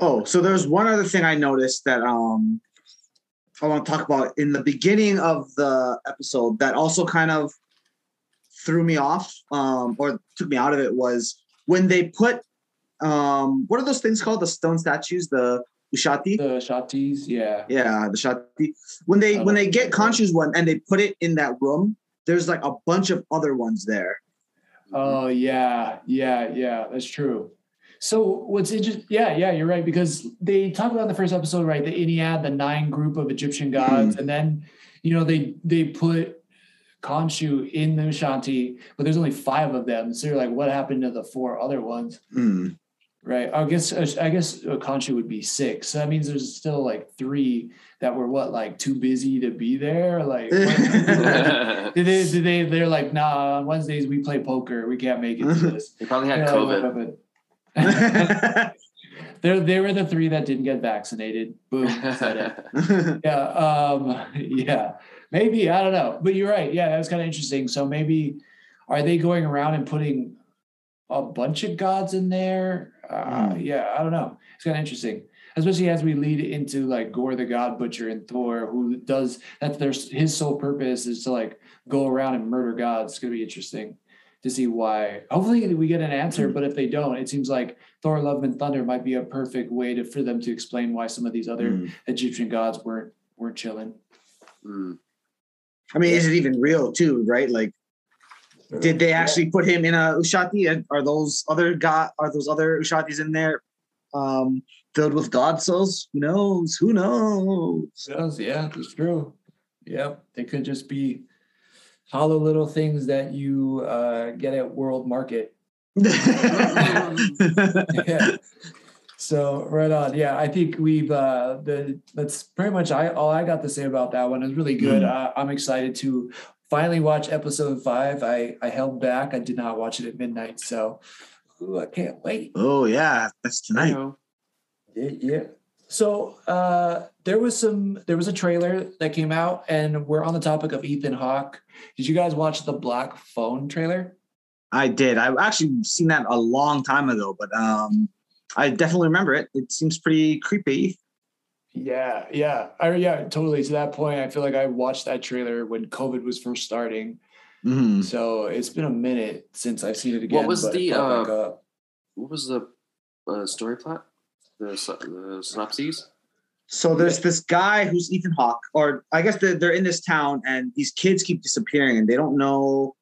Oh, so there's one other thing I noticed that um I want to talk about in the beginning of the episode that also kind of threw me off um or took me out of it was when they put um what are those things called the stone statues the ushati The Shatis, yeah. yeah the shati when they when they get know. Khonshu's one and they put it in that room there's like a bunch of other ones there Oh yeah, yeah, yeah. That's true. So what's interesting? Yeah, yeah, you're right because they talk about in the first episode, right? The Ennead, the nine group of Egyptian gods, and then you know they they put Khonshu in the Shanti, but there's only five of them. So you're like, what happened to the four other ones? Hmm. Right. I guess I guess uh, Khonshu would be six. So that means there's still like three that were what like too busy to be there. Like did they did they they're like nah on Wednesdays we play poker we can't make it to this. He probably had Yeah, COVID. They're they were the three that didn't get vaccinated. Boom. Yeah. Um, yeah. Maybe. I don't know. But you're right. Yeah, that was kind of interesting. So maybe are they going around and putting a bunch of gods in there? Uh, Hmm. Yeah, I don't know. It's kind of interesting. Especially as we lead into like Gorr the God Butcher and Thor, who does that's their his sole purpose is to like go around and murder gods. It's gonna be interesting to see why. Hopefully we get an answer, but if they don't, it seems like Thor Love and Thunder might be a perfect way to for them to explain why some of these other Hmm. Egyptian gods weren't weren't chilling. Mm. I mean, is it even real too? Right? Like, did they actually put him in a ushati? Are those other god? Are those other ushatis in there, um, filled with god souls? Who knows? Who knows? Yes, yeah, that's true. Yep, they could just be hollow little things that you uh, get at World Market. yeah. So right on. Yeah, I think we've uh the that's pretty much I all I got to say about that one. Was really good. Mm. Uh, I'm excited to finally watch episode five. I I held back. I did not watch it at midnight, so ooh, I can't wait. oh yeah, that's tonight. Yeah, yeah. So uh there was some there was a trailer that came out and we're on the topic of Ethan Hawke. Did you guys watch the Black Phone trailer? I did. I've actually seen that a long time ago, but um, I definitely remember it. It seems pretty creepy. Yeah, yeah. I yeah, totally. To that point, I feel like I watched that trailer when COVID was first starting. Mhm. So it's been a minute since I've seen it again. What was the, brought back uh. What was the uh, story plot? The, sy- the synopses? So there's this guy who's Ethan Hawke, or I guess they're, they're in this town, and these kids keep disappearing, and they don't know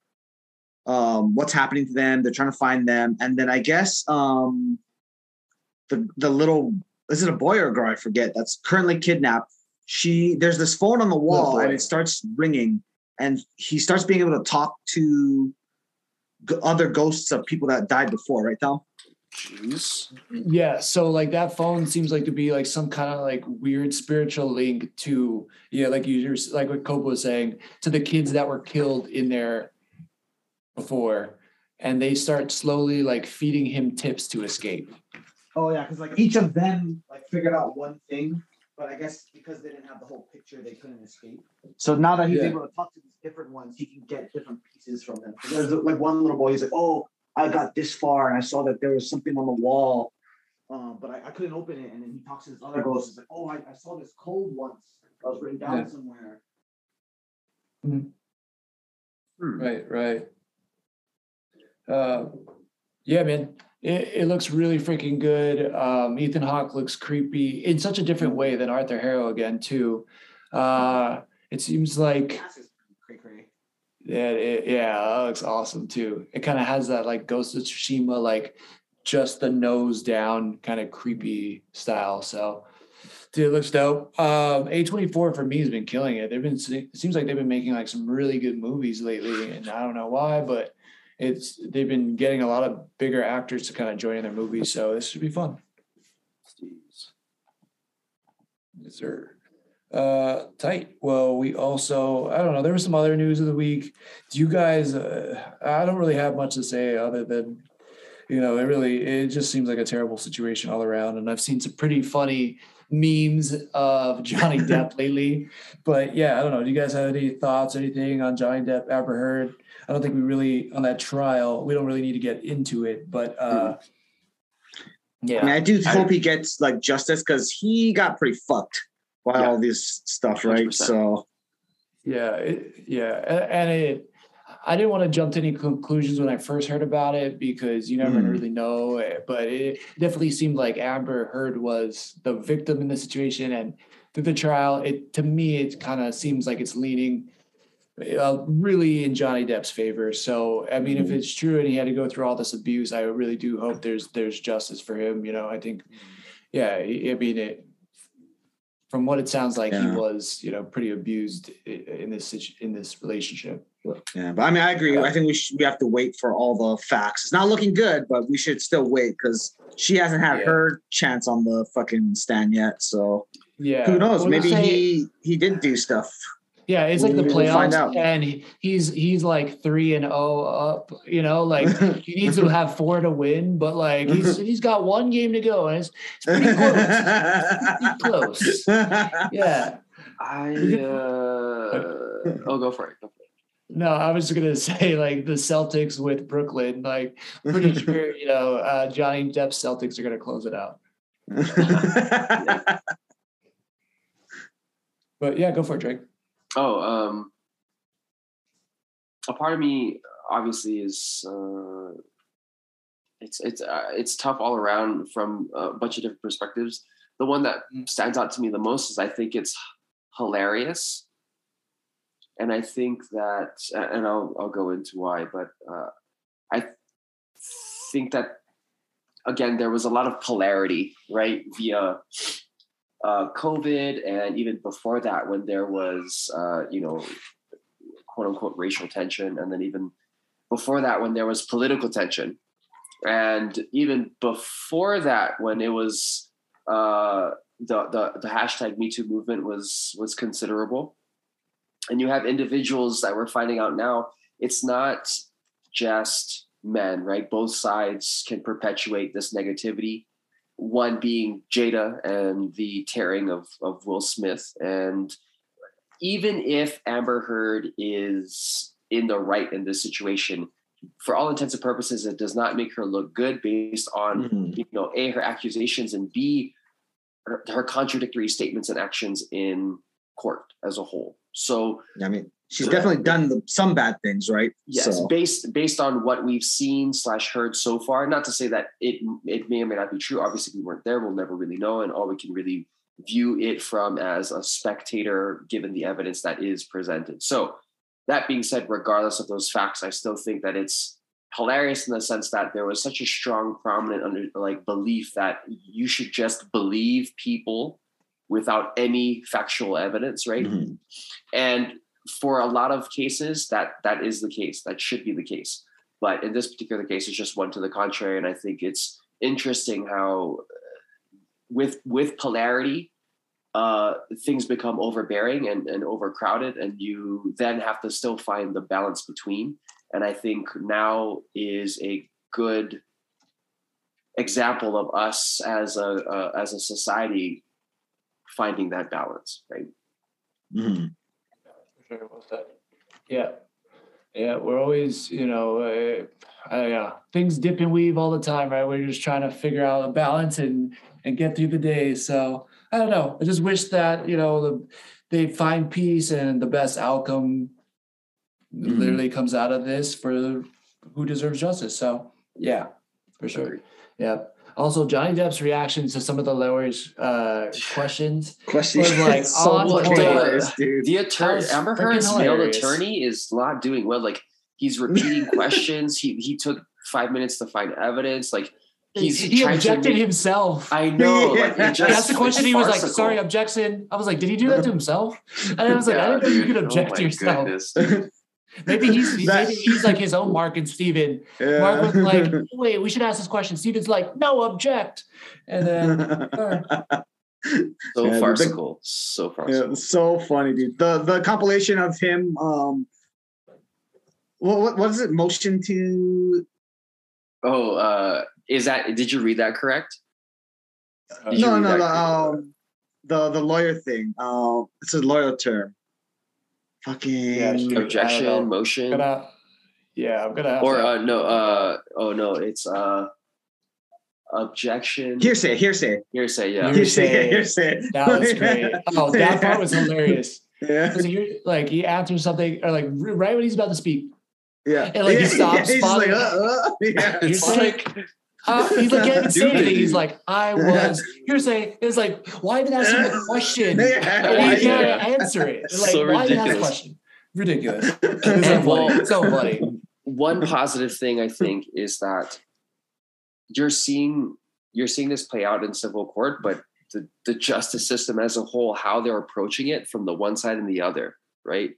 um, what's happening to them. They're trying to find them, and then I guess um, the the little is it a boy or a girl? I forget. That's currently kidnapped. She there's this phone on the oh, wall, and it starts ringing, and he starts being able to talk to g- other ghosts of people that died before. Right, Tom? Jeez. Yeah, so like that phone seems like to be like some kind of like weird spiritual link to yeah, like you were- like what Cope was saying to the kids that were killed in there before, and they start slowly like feeding him tips to escape. Oh yeah, because like each of them like figured out one thing, but I guess because they didn't have the whole picture, they couldn't escape. So now that he's Yeah. able to talk to these different ones, he can get different pieces from them. There's like one little boy. He's like, "Oh, I got this far, and I saw that there was something on the wall, um, but I, I couldn't open it." And then he talks to this other ghost. He's like, "Oh, I, I saw this code once. That was written down Yeah. somewhere." Hmm. Right, right. Uh, yeah, man, it, it looks really freaking good. Um, Ethan Hawke looks creepy in such a different way than Arthur Harrow again too. Uh, it seems like That's just cray cray. Yeah, it, yeah, that looks awesome too. It kind of has that like Ghost of Tsushima like just the nose down kind of creepy style. So, dude, it looks dope. Um, A24 for me has been killing it. They've been it seems like they've been making like some really good movies lately, and I don't know why, but it's they've been getting a lot of bigger actors to kind of join in their movies. So this should be fun. Yes, sir. Uh, tight. Well, we also, I don't know, there was some other news of the week. Do you guys, uh, I don't really have much to say other than, you know, it really, it just seems like a terrible situation all around. And I've seen some pretty funny memes of Johnny Depp lately. But yeah, I don't know. Do you guys have any thoughts, or anything on Johnny Depp, Amber Heard? I don't think we really, on that trial, we don't really need to get into it. But uh, yeah. I mean, I do hope he gets like justice because he got pretty fucked by Yeah. all this stuff, right? 100%. So Yeah, it, yeah, and it. I didn't want to jump to any conclusions when I first heard about it because you never Mm. really know. eh, But it definitely seemed like Amber Heard was the victim in the situation, and through the trial, it to me it kind of seems like it's leaning uh, really in Johnny Depp's favor. So I mean, if it's true and he had to go through all this abuse, I really do hope there's there's justice for him. You know, I think, yeah, I mean it. From what it sounds like, he was, you know, pretty abused in this in this relationship. yeah, but I mean, I agree. I think we should, we have to wait for all the facts. It's not looking good, but we should still wait because she hasn't had Yeah. her chance on the fucking stand yet. So Yeah, who knows? Well, Maybe say- he he did do stuff. Yeah, it's like the We'll- we'll find playoffs, and he, he's he's like three and oh up. You know, like he needs to have four to win, but like he's he's got one game to go, and it's, it's pretty close. pretty close. Yeah. I uh, oh go for it. Go for it. No, I was gonna say like the Celtics with Brooklyn. Like pretty sure you know uh, Johnny Depp's Celtics are gonna close it out. But yeah, go for it, Drake. Oh, um, a part of me obviously is uh, it's it's uh, it's tough all around from a bunch of different perspectives. The one that Mm. stands out to me the most is I think it's hilarious, and I think that, and I'll I'll go into why, but uh, I think that again there was a lot of polarity, right, via uh, COVID, and even before that, when there was, uh, you know, quote unquote racial tension, and then even before that, when there was political tension, and even before that, when it was uh, the, the the hashtag Me Too movement was was considerable, and you have individuals that we're finding out now. It's not just men, right? Both sides can perpetuate this negativity one being Jada and the tearing of, of Will Smith. And even if Amber Heard is in the right in this situation, for all intents and purposes, it does not make her look good based on, Mhm. you know, A, her accusations and B, her, her contradictory statements and actions in court as a whole. So I mean, she's definitely done the, some bad things, right? Yes, So, based based on what we've seen slash heard so far. Not to say that it it may or may not be true. Obviously, we weren't there. We'll never really know, and all we can really view it from as a spectator, given the evidence that is presented. So, that being said, regardless of those facts, I still think that it's hilarious in the sense that there was such a strong, prominent under like belief that you should just believe people without any factual evidence, right? mhm. and for a lot of cases that that is the case that should be the case. But in this particular case it's just one to the contrary and i think it's interesting how uh, with with polarity uh things become overbearing and, and overcrowded and you then have to still find the balance between. And i think now is a good example of us as a uh, as a society finding that balance right? Mhm. Sure, well said. Yeah. Yeah, we're always, you know, uh, uh, yeah, things dip and weave all the time, right? We're just trying to figure out a balance and and get through the day. So I don't know. I just wish that you know the, they find peace and the best outcome Mhm. literally comes out of this for who deserves justice. So yeah, for sure. Agreed. Yeah. Also, Johnny Depp's reactions to some of the lawyers' uh, questions. Question Was, like, so on point. ridiculous, dude. The attorney, Amber Heard's male attorney is not doing well. Like he's repeating questions. He he took five minutes to find evidence. Like he's he objected make- himself. I know. Like, Yeah. it He asked the question. it's He was like, "Sorry, objection." I was like, "Did he do that to himself?" And I was like, "I Yeah, didn't know you could object Oh to my yourself." Goodness. Maybe he's That- maybe he's like his own Mark and Steven. Mark was like, "Wait, we should ask this question." Steven's like, "No, object." And then uh, So Yeah, the- farcical. So farcical. Yeah, so funny, dude. The the compilation of him, um, what what, what is it? Motion to Oh, uh, is that? Did you read that correct? Did you no no the um the the lawyer thing. Um, it's a lawyer term. Fucking Yeah, sure. I don't. Objection, motion, gonna, yeah, I'm gonna. Or uh, no? Uh, oh no, it's uh, objection. hearsay, hearsay, Hearsay. Yeah. Hearsay. hearsay, hearsay. that was great. Oh, that part was hilarious. Yeah, you're like he answers something or like right when he's about to speak, yeah. And, like, he yeah, stops, he's like, uh, follows- uh, yeah. It's saying- uh, he's like can't even say anything. He's like, I was. You're saying it's like, why even ask him a question? Yeah. And he Yeah. can't answer it. Like, So why even ask a ridiculous. question? Ridiculous. It's so funny. Well- so funny. One positive thing I think is that you're seeing you're seeing this play out in civil court, but the, the justice system as a whole, how they're approaching it from the one side and the other, right?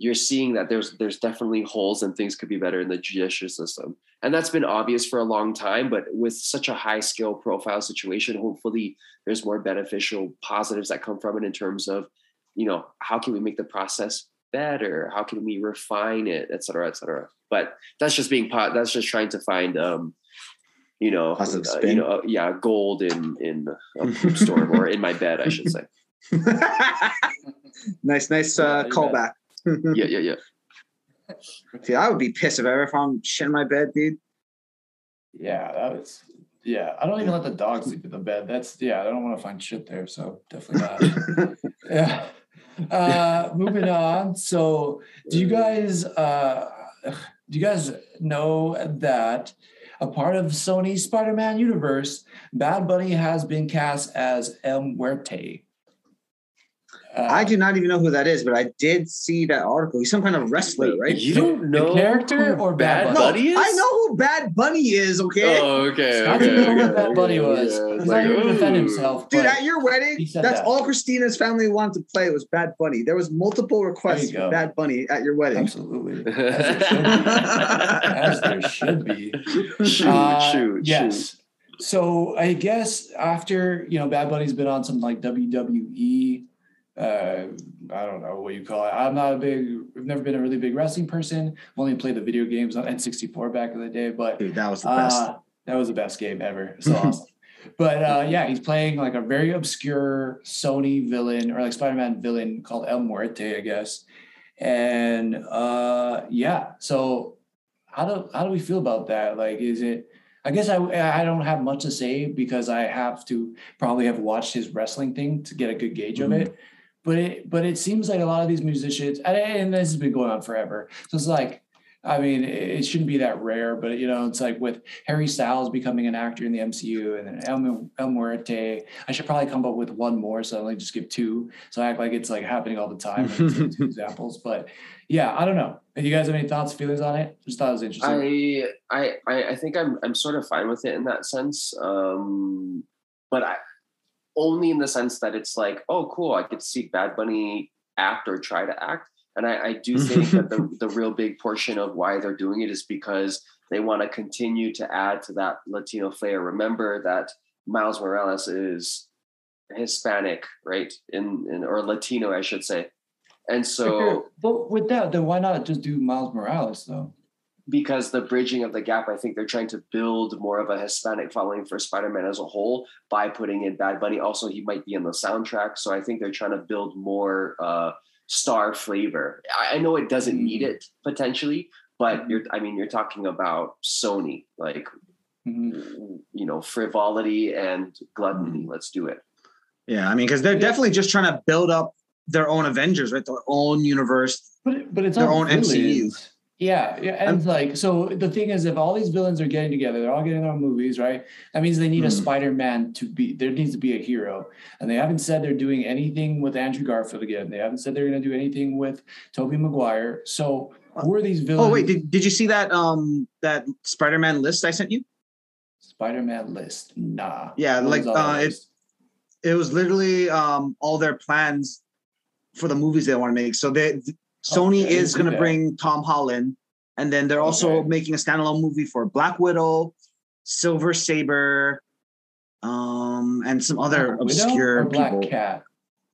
You're seeing that there's there's definitely holes and things could be better in the judicial system. And that's been obvious for a long time, but with such a high skill profile situation, hopefully there's more beneficial positives that come from it in terms of, you know, how can we make the process better? How can we refine it, et cetera, et cetera. But that's just being pot. That's just trying to find, um, you know, Positive uh, spin. you know, uh, yeah, gold in in a poop storm or in my bed, I should say. nice, nice uh, Yeah, callback. Yeah, yeah, yeah. Dude, I would be pissed if ever if I'm shit in my bed, dude. Yeah, that was. Yeah, I don't even let the dog sleep in the bed. That's yeah. I don't want to find shit there, so definitely not. yeah. Uh, moving on. So, do you guys uh, do you guys know that a part of Sony's Spider-Man universe, Bad Bunny has been cast as El Muerte? Uh, I do not even know who that is, but I did see that article. He's some kind of wrestler, right? You don't know character or Bad Bad no, Bunny is? I know who Bad Bunny is. Okay, Oh, okay. Scott okay, didn't know okay, what Bad Bunny okay, was. yeah, it's He's not here to defend himself. dude, at your wedding, that's that. all Christina's family wanted to play was Bad Bunny. There was multiple requests for. Bad Bunny at your wedding. Absolutely. As there should be. shoot, Uh, shoot, yes. So I guess after you know Bad Bunny's been on some like WWE, uh, I don't know what you call it. I'm not a big, I've never been a really big wrestling person. I've only played the video games on N64 back in the day, but Dude, that was the best. uh, that was the best game ever. So awesome. But uh, yeah, he's playing like a very obscure Sony villain or like Spider-Man villain called El Muerte, I guess. And uh, yeah, so how do how do we feel about that? Like, is it? I guess I I don't have much to say because I have to probably have watched his wrestling thing to get a good gauge of it. But it but it seems like a lot of these musicians and, and this has been going on forever. So it's like I mean, it shouldn't be that rare, but you know, it's like with Harry Styles becoming an actor in the MCU, and then El, El Muerte. I should probably come up with one more, so I only just give two. So I act like it's like happening all the time. two examples, but yeah, I don't know. If you guys have any thoughts, feelings on it? Just thought it was interesting. I, I I I think I'm I'm sort of fine with it in that sense. Um, but I only in the sense that it's like, oh, cool, I could see Bad Bunny act or try to act. And I, I do think that the, the real big portion of why they're doing it is because they want to continue to add to that Latino flair. Remember that Miles Morales is Hispanic, right? In, in or Latino, I should say. And so but with that, then why not just do Miles Morales though? Because the bridging of the gap, I think they're trying to build more of a Hispanic following for Spider-Man as a whole by putting in Bad Bunny. Also, he might be in the soundtrack, so I think they're trying to build more uh, star flavor. I, I know it doesn't need it potentially, but you're, I mean, you're talking about Sony, like Mhm. you know, frivolity and gluttony. Let's do it. yeah, I mean, because they're definitely just trying to build up their own Avengers, right? Their own universe. But it- but it's Their own MCU. Yeah, yeah, and like so the thing is, if all these villains are getting together, they're all getting their own movies, right? That means they need a Mhm. Spider-Man to be. There needs to be a hero, and they haven't said they're doing anything with Andrew Garfield again. They haven't said they're going to do anything with Tobey Maguire. So who are these villains? Oh wait, did, did you see that um that Spider-Man list I sent you? Spider-Man list. Nah. Yeah, What like, uh, it- it was literally um all their plans for the movies they want to make. So they Sony Oh, is going to bring Tom Holland, and then they're also Okay. making a standalone movie for Black Widow, Silver Sable, um, and some other Black obscure Black people. Cat.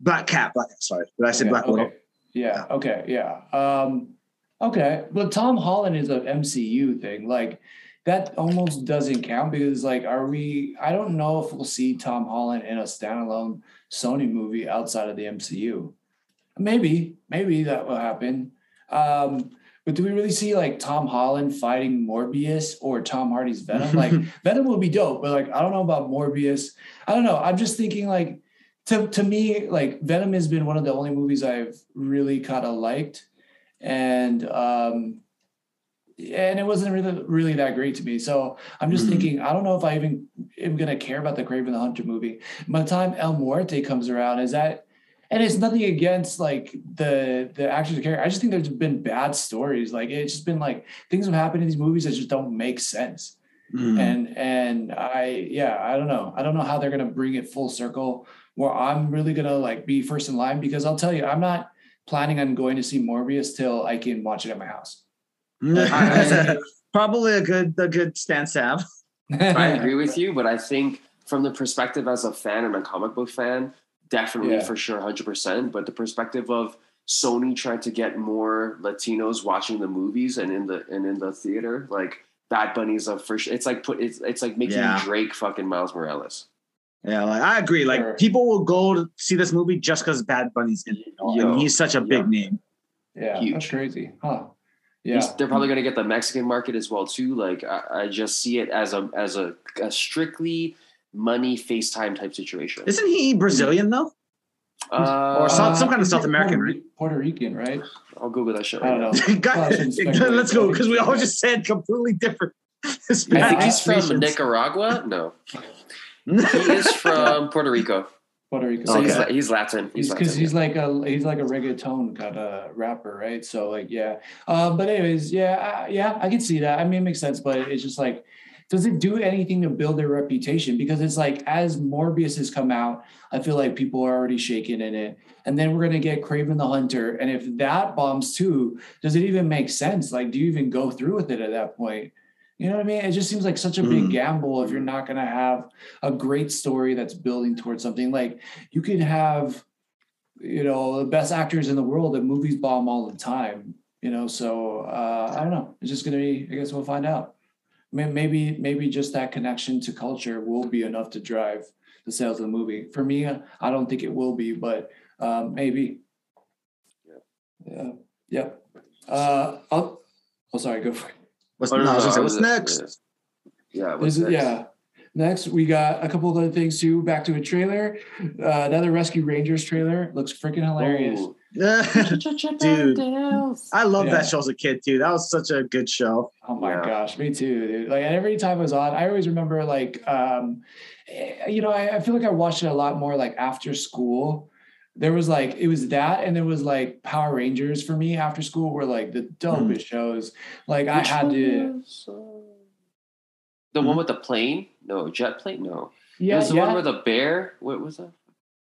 Black Cat. Black Cat. Sorry, did I say Okay, Black Widow? okay. Yeah. Okay. Yeah. Um, okay. But Tom Holland is an MCU thing. Like that almost doesn't count because like, are we? I don't know if we'll see Tom Holland in a standalone Sony movie outside of the MCU. Maybe, maybe that will happen. Um, but do we really see like Tom Holland fighting Morbius or Tom Hardy's Venom? Like Venom would be dope, but like I don't know about Morbius. I don't know. I'm just thinking like to to me, like Venom has been one of the only movies I've really kind of liked, and um, and it wasn't really really that great to me. So I'm just Mhm. thinking, I don't know if I even am gonna care about the Kraven the Hunter movie. By the time El Muerte comes around, is that and it's nothing against like the the actors of character. I just think there's been bad stories. Like it's just been like things have happened in these movies that just don't make sense Mm. and and i yeah i don't know i don't know how they're gonna bring it full circle where i'm really gonna like be first in line because i'll tell you i'm not planning on going to see morbius till i can watch it at my house Probably a good a good stance to have. I agree with you, but I think from the perspective as a fan and a comic book fan, definitely Yeah. for sure, hundred percent. But the perspective of Sony trying to get more Latinos watching the movies and in the and in the theater, like Bad Bunny's a for sure. It's like put it's it's like making Yeah. Drake fucking Miles Morales. Yeah, like, I agree. Like Sure. people will go to see this movie just because Bad Bunny's in it. you know, and he's such a big yeah. name. yeah Huge. that's crazy huh yeah He's- They're probably going to get the Mexican market as well too. Like I, I just see it as a as a, a strictly money FaceTime type situation. Isn't he Brazilian though? Uh, or some- some kind of he's South American, Puerto, right? Puerto Rican right I'll Google that shit right don't now. know Guys, Well, I shouldn't speculate, let's go because we all just said completely different. I think he's from. Nicaragua. No, he is from Puerto Rico. puerto Rico. So he's, Okay. he's Latin. He's because Latin. he's like a he's like a reggaeton kind of rapper, right? So like yeah, um, but anyways, yeah, I, yeah, I can see that. I mean, it makes sense, but it's just like, does it do anything to build their reputation? Because it's like as Morbius has come out, I feel like people are already shaking in it, and then we're gonna get Kraven the Hunter, and if that bombs too, does it even make sense? Like, do you even go through with it at that point? You know what I mean? It just seems like such a big Mhm. gamble if you're not going to have a great story that's building towards something. Like you could have, you know, the best actors in the world that movies bomb all the time. You know, so uh, I don't know. It's just going to be. I guess we'll find out. May- Maybe, maybe just that connection to culture will be enough to drive the sales of the movie. For me, I don't think it will be, but um, maybe. Yeah. Yeah. Uh, I'll, oh, sorry. Go for it. What's, Oh, no, I was gonna say, I what's was- next? Yeah, what's This is- next? yeah. Next, we got a couple of other things too. Back to a trailer. Uh, another Rescue Rangers trailer. Looks freaking hilarious. Ooh. Dude. I love Yeah. that show as a kid too. That was such a good show. Oh my Yeah. gosh, me too, dude. Like every time I was on, I always remember like um eh, you know, I, I feel like I watched it a lot more like after school. There was like it was that and there was like Power Rangers for me after school were like the dopest shows. Like I had to was, uh, the one with the plane? No, jet plane? No. yeah, was the yeah, one with the bear? What was that?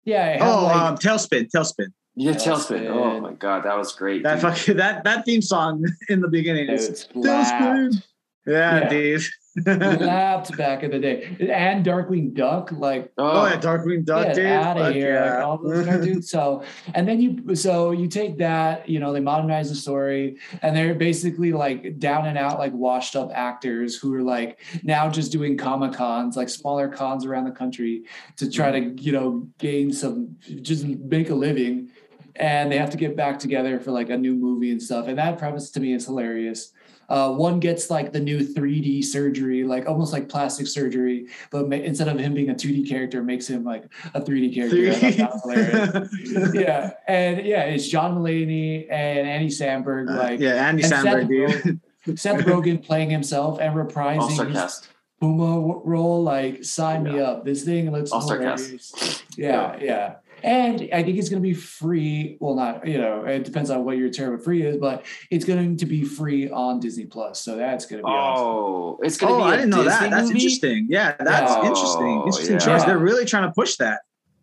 yeah, it had, Oh, like, um, TaleSpin, TaleSpin. Yeah, TaleSpin. TaleSpin. Oh my god, that was great. That dude. fucking that that theme song in the beginning dude, is. TaleSpin. Yeah, Yeah. dude. Slapped back in the day. And Darkwing Duck, like oh, Oh yeah, Darkwing Duck, get dude. out of here, yeah. like all those cartoons. So, and then you, so you take that, you know, they modernize the story, and they're basically like down and out, like washed up actors who are like now just doing comic cons, like smaller cons around the country, to try mm. to, you know, gain some, just make a living, and they have to get back together for like a new movie and stuff. And that premise to me is hilarious. Uh, one gets like the new 3D surgery, like almost like plastic surgery, but ma- instead of him being a 2D character, makes him like a 3D character. I thought that was hilarious. yeah, and yeah, it's John Mulaney and Andy Samberg, Uh, like yeah, Andy and Samberg, Seth dude. Seth Rogen playing himself and reprising his. Pumbaa role. Like, sign me Yeah. up. This thing looks All hilarious. sarcastic. Yeah, yeah. And I think it's going to be free. Well, not you know, it depends on what your term of free is, but it's going to be free on Disney Plus. So that's going to be awesome. Oh, it's gonna Oh, be. I I didn't know that. That's interesting. Yeah, that's Yeah. interesting. Oh, Interesting yeah. choice. They're really trying to push that.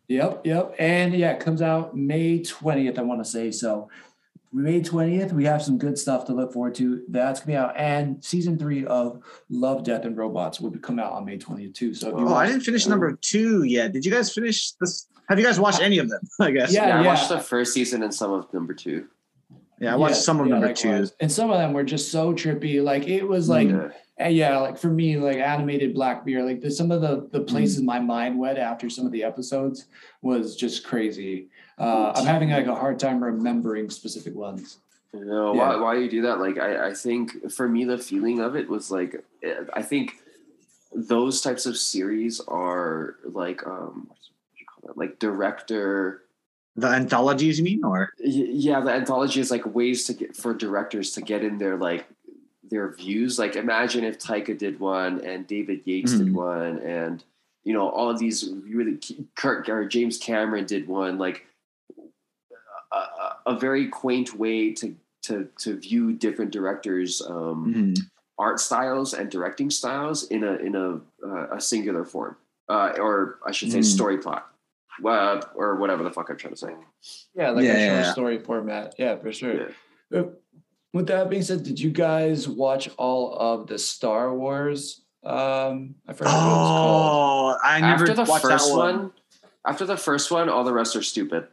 Yep, yep. And yeah, it comes out May 20th, I want to say. So May 20th, we have some good stuff to look forward to. That's gonna be out. And season three of Love, Death, and Robots will be come out on May 20th too. So Oh, I didn't finish number two yet. Did you guys finish this? Have you guys watched any of them? I guess. Yeah, Yeah, I yeah. watched the first season and some of number two. Yeah, I watched Yeah, some of yeah, number two. And some of them were just so trippy. Like it was like Yeah. Uh, yeah, like for me, like animated Black Mirror, like the, some of the the Mm. places my mind went after some of the episodes was just crazy. Uh, I'm having like a hard time remembering specific ones. You know, Yeah. why, why you do that? Like, I, I think for me, the feeling of it was like, eh, I think those types of series are like, um, Like director. The anthologies, you mean, or Yeah, the anthology is like ways to get for directors to get in their like their views. Like, imagine if Taika did one and David Yates did Mhm. one, and you know, all of these really Kirk or James Cameron did one. Like, a, a- very quaint way to to to view different directors' um, Mhm. art styles and directing styles in a in a uh, a singular form, uh, or I should say, Mm. story plot, uh, or whatever the fuck I'm trying to say. Yeah, like Yeah, a short yeah. story format. Yeah, for sure. Yeah. Uh, With that being said, did you guys watch all of the Star Wars? Um, I forgot what it was called. Oh, I never After the watched first that one. one. after the first one, all the rest are stupid,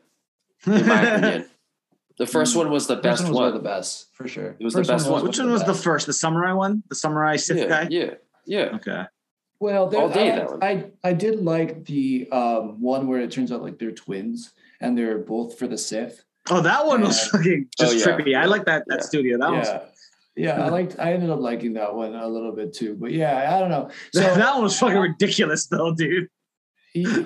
in my opinion. The first one was the best one was one. the best for sure. It was the best one. Which one was the first? The samurai one? The samurai Sith yeah, guy? yeah, yeah. Okay. Well, there, All day, I, that one. I I did like the um, one where it turns out like they're twins and they're both for the Sith. Oh, that one was fucking just Oh, yeah. trippy. I like that that Yeah. studio. That was yeah, yeah. I liked. I ended up liking that one a little bit too. But yeah, I don't know. So that one was fucking ridiculous though, dude. Yeah,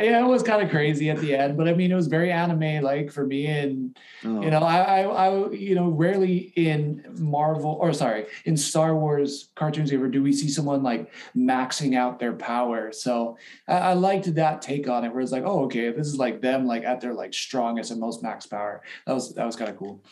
yeah, it was kind of crazy at the end. But I mean, it was very anime like for me, and Oh. you know, I, I, I, you know, rarely in Marvel or sorry, in Star Wars cartoons ever do we see someone like maxing out their power. So I, I liked that take on it, where it's like, oh, okay, this is like them like at their like strongest and most max power. That was that was kind of cool.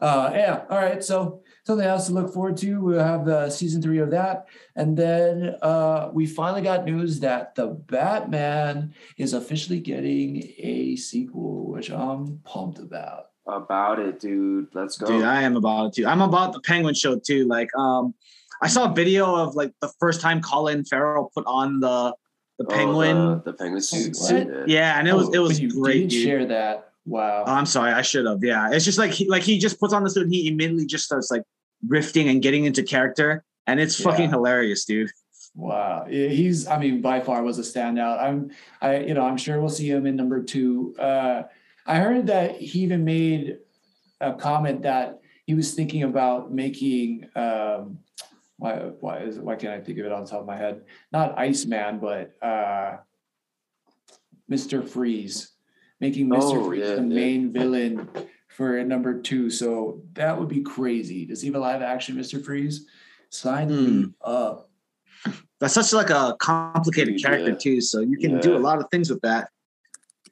Uh, yeah. All right. So something else to look forward to. We'll have the season three of that, and then uh, we finally got news that the Batman is officially getting a sequel, which I'm pumped about. About it, dude. Let's go. Dude, I am about it too. I'm about the Penguin show too. Like, um, I saw a video of like the first time Colin Farrell put on the the Oh, penguin. the, the penguin suit. What? yeah, and it was it was but you great. Did dude. share that? Wow. Oh, I'm sorry, I should have. Yeah, it's just like he like he just puts on the suit and he immediately just starts like riffing and getting into character, and it's fucking hilarious, dude. Wow, he's. I mean, by far was a standout. I'm. I. You know, I'm sure we'll see him in number two. Uh, I heard that he even made a comment that he was thinking about making. Um, why? Why is? Why can't I think of it on top of my head? Not Iceman, but uh, Mister Freeze, making Mister Oh, Freeze yeah, the yeah. main villain for number two. So that would be crazy to see the live action Mister Freeze. Sign Hmm. me up. That's such like a complicated Dude, character yeah. too, so you can do a lot of things with that.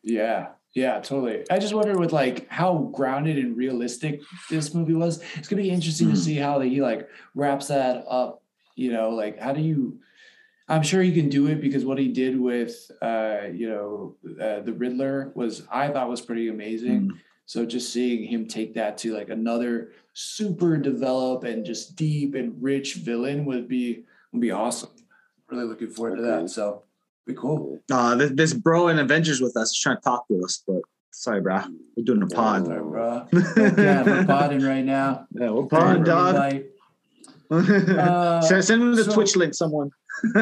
Yeah, yeah, totally. I just wonder with like how grounded and realistic this movie was. It's gonna be interesting to Mhm. see how he like wraps that up. You know, like how do you? I'm sure he can do it because what he did with, uh, you know, uh, the Riddler was I thought was pretty amazing. Mm. So just seeing him take that to like another super developed and just deep and rich villain would be would be awesome. Really looking forward to that. So be cool. Uh, this, this bro in Avengers with us is trying to talk to us, but sorry, bro. We're doing a pod. Right, bro. yeah, we're podding right now. Yeah, we're pod, dog. Uh, send, send me the so- Twitch link, someone.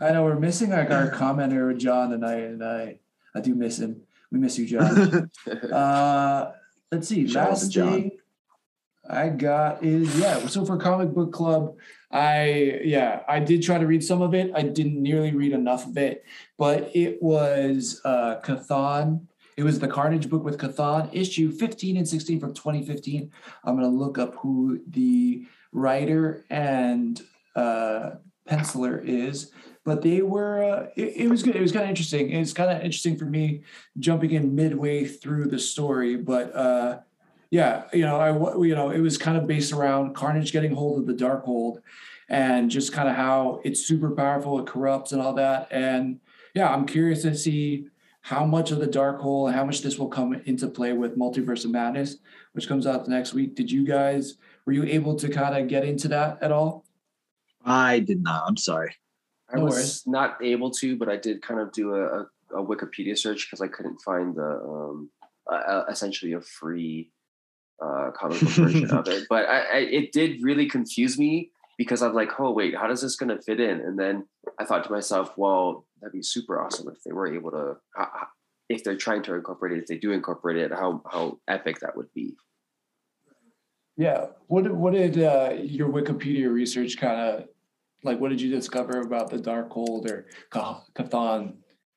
I know we're missing like our commenter John tonight, and I I do miss him. We miss you, John. Uh, let's see. Shout Last thing I got is yeah. So for comic book club, I yeah I did try to read some of it. I didn't nearly read enough of it, but it was uh, Chthon. It was the Carnage book with Chthon, issue 15 and 16 from 2015. I'm gonna look up who the writer and uh, penciler is. but they were uh, it, it was good. It was kind of interesting. It's kind of interesting for me jumping in midway through the story, but uh, yeah, you know, I you know it was kind of based around Carnage getting hold of the Darkhold, and just kind of how it's super powerful, it corrupts and all that, and yeah, I'm curious to see how much of the dark Darkhold, how much this will come into play with Multiverse of Madness, which comes out the next week. Did you guys were you able to kind of get into that at all? I did not. I'm sorry. I no was worries. not able to, but I did kind of do a, a, a Wikipedia search because I couldn't find the um, uh, essentially a free uh, comic book version of it. But I, I, it did really confuse me because I'm like, oh wait, how does this going to fit in? And then I thought to myself, well, that'd be super awesome if they were able to, if they're trying to incorporate it, if they do incorporate it, how how epic that would be. Yeah. What did, what did uh, your Wikipedia research kind of like? What did you discover about the Darkhold or Chthon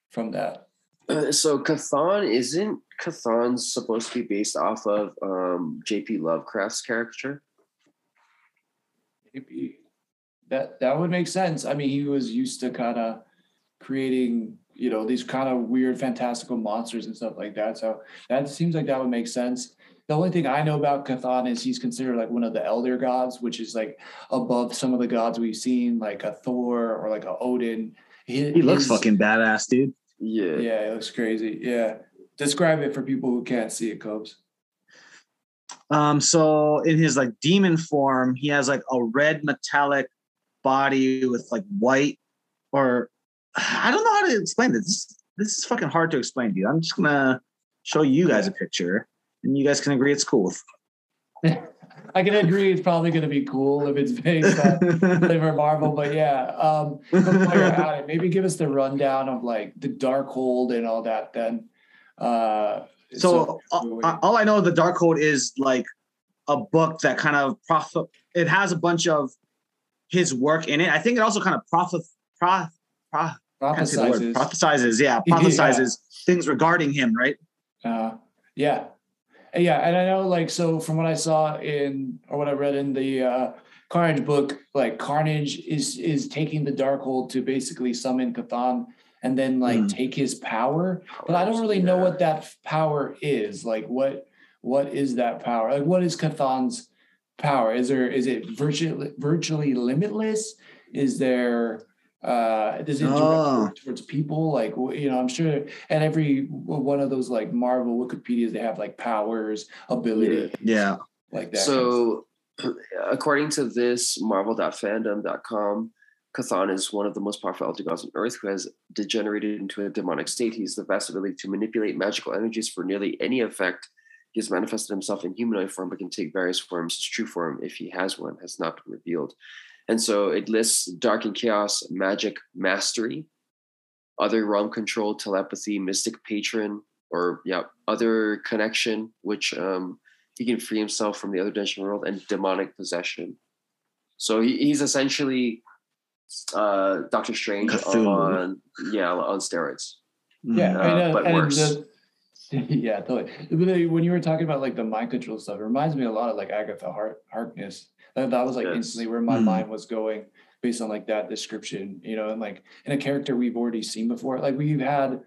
from that? Uh, so Chthon isn't Chthon supposed to be based off of um, J.P. Lovecraft's character? Maybe that that would make sense. I mean, he was used to kind of creating, you know, these kind of weird, fantastical monsters and stuff like that. So that seems like that would make sense. The only thing I know about Chthon is he's considered like one of the elder gods, which is like above some of the gods we've seen, like a Thor or like a Odin. He, he looks fucking badass, dude. Yeah. Yeah, it looks crazy. Yeah. Describe it for people who can't see it, Cobes. Um, so in his like demon form, he has like a red metallic body with like white or I don't know how to explain this. This, this is fucking hard to explain, dude. I'm just gonna show you guys a picture and you guys can agree it's cool. I can agree it's probably going to be cool if it's based on Liver Marvel, but yeah. Um, it, maybe give us the rundown of like the Darkhold and all that. Then, uh, so, so uh, all I know, the Darkhold is like a book that kind of profit. It has a bunch of his work in it. I think it also kind of prophet, prof, prof, prophesizes. prophesizes, yeah, prophesizes yeah. things regarding him, right? Uh, yeah, yeah, and I know like so from what I saw in or what I read in the uh, Carnage book, like Carnage is is taking the Darkhold to basically summon Chthon and then like mm. take his power. But I don't really yeah. know what that power is. Like what what is that power? Like what is Chthon's power? Is there is it virtually virtually limitless? Is there uh does it oh. towards people like you know i'm sure and every one of those like marvel wikipedias they have like powers ability yeah like that so kind of according to this marvel.fandom.com Chthon is one of the most powerful elder gods on earth who has degenerated into a demonic state. He has the vast ability to manipulate magical energies for nearly any effect. He has manifested himself in humanoid form, but can take various forms. His true form, if he has one, has not been revealed. And so it lists dark and chaos, magic, mastery, other realm control, telepathy, mystic patron, or yeah, other connection, which um, he can free himself from the other dimension world, and demonic possession. So he, he's essentially uh, Doctor Strange Cthulhu. on yeah on steroids. Yeah, uh, I know, but worse. The, yeah, totally. When you were talking about like the mind control stuff, it reminds me a lot of like Agatha Hart- Harkness that, that was like yes. instantly where my mm. mind was going based on like that description, you know, and like in a character we've already seen before. Like we've had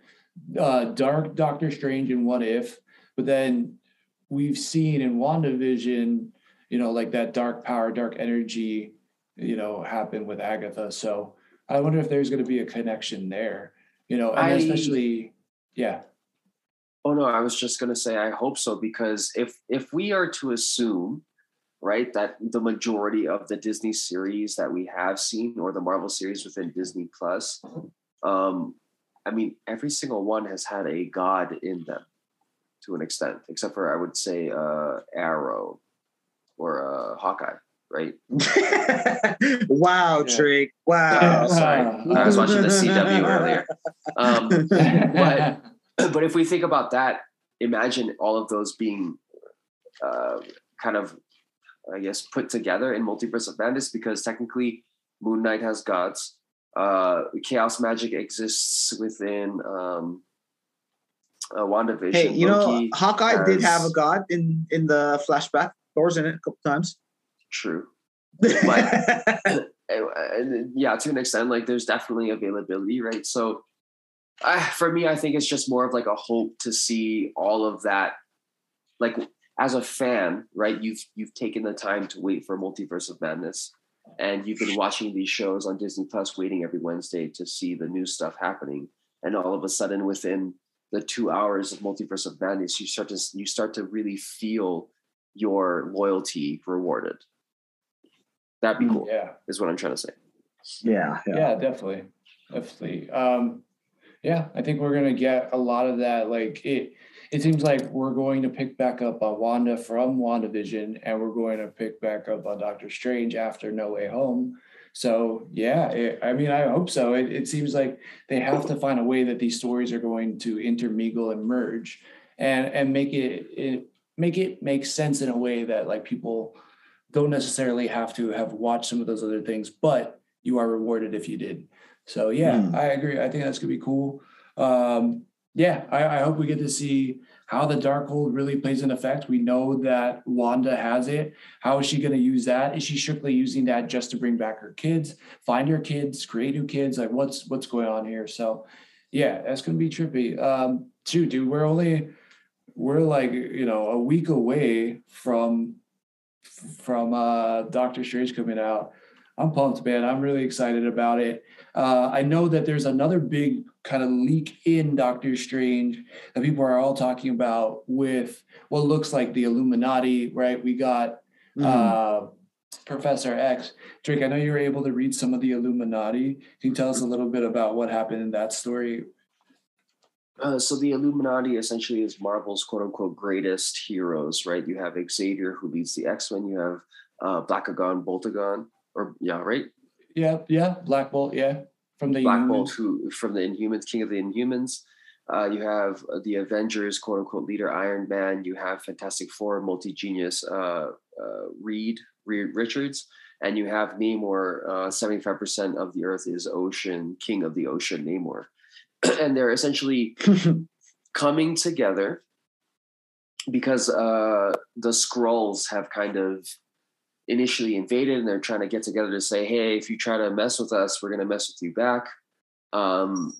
uh Dark Doctor Strange and What If, but then we've seen in WandaVision, you know, like that dark power, dark energy, you know, happen with Agatha. So I wonder if there's going to be a connection there, you know, and I, especially, yeah. Oh no, I was just going to say I hope so because if if we are to assume right? That the majority of the Disney series that we have seen, or the Marvel series within Disney Plus, um, I mean, every single one has had a god in them to an extent, except for I would say uh, Arrow or uh, Hawkeye, right? wow, yeah. Trick! Wow. Sorry, I was watching the CW earlier. Um, but but if we think about that, imagine all of those being uh, kind of I guess, put together in Multiverse of Madness because technically Moon Knight has gods. Uh, chaos magic exists within um, uh, WandaVision. Hey, you Loki know, Hawkeye has... did have a god in in the flashback. Thor's in it a couple times. True. But, yeah, to an extent, like there's definitely availability, right? So, uh, for me, I think it's just more of like a hope to see all of that. Like as a fan, right? You've you've taken the time to wait for Multiverse of Madness, and you've been watching these shows on Disney Plus, waiting every Wednesday to see the new stuff happening. And all of a sudden, within the two hours of Multiverse of Madness, you start to you start to really feel your loyalty rewarded. That'd be cool. Yeah. Is what I'm trying to say. Yeah, yeah. Yeah, definitely. Definitely. Um, yeah, I think we're gonna get a lot of that. Like it it seems like we're going to pick back up on Wanda from WandaVision and we're going to pick back up on Doctor Strange after No Way Home. So yeah, it, I mean, I hope so. It, it seems like they have to find a way that these stories are going to intermingle and merge, and and make it, it make it make sense in a way that like people don't necessarily have to have watched some of those other things, but you are rewarded if you did. So yeah, Mm. I agree. I think that's gonna be cool. Um, yeah, I, I hope we get to see how the dark Darkhold really plays an effect. We know that Wanda has it. How is she going to use that? Is she strictly using that just to bring back her kids, find her kids, create new kids? Like what's what's going on here? So, yeah, that's going to be trippy. Um, shoot, dude, we're only we're like you know a week away from from uh Doctor Strange coming out. I'm pumped, man. I'm really excited about it. Uh, I know that there's another big kind of leak in Doctor Strange that people are all talking about with what looks like the Illuminati, right? We got Mhm. uh, Professor X. Drake, I know you were able to read some of the Illuminati. Can you tell us a little bit about what happened in that story? Uh, so the Illuminati essentially is Marvel's quote unquote greatest heroes, right? You have Xavier who leads the X Men. You have uh, Blackagon, Boltagon, or yeah, right? Yeah, yeah, Black Bolt, yeah, from the Black Inhumans. Bolt, who from the Inhumans, King of the Inhumans. Uh, you have uh, the Avengers, quote unquote, leader Iron Man. You have Fantastic Four, multi genius uh, uh, Reed, Reed Richards, and you have Namor. Seventy-five percent of the Earth is ocean, King of the Ocean, Namor, and they're essentially coming together because uh, the scrolls have kind of initially invaded and they're trying to get together to say hey if you try to mess with us we're going to mess with you back. Um,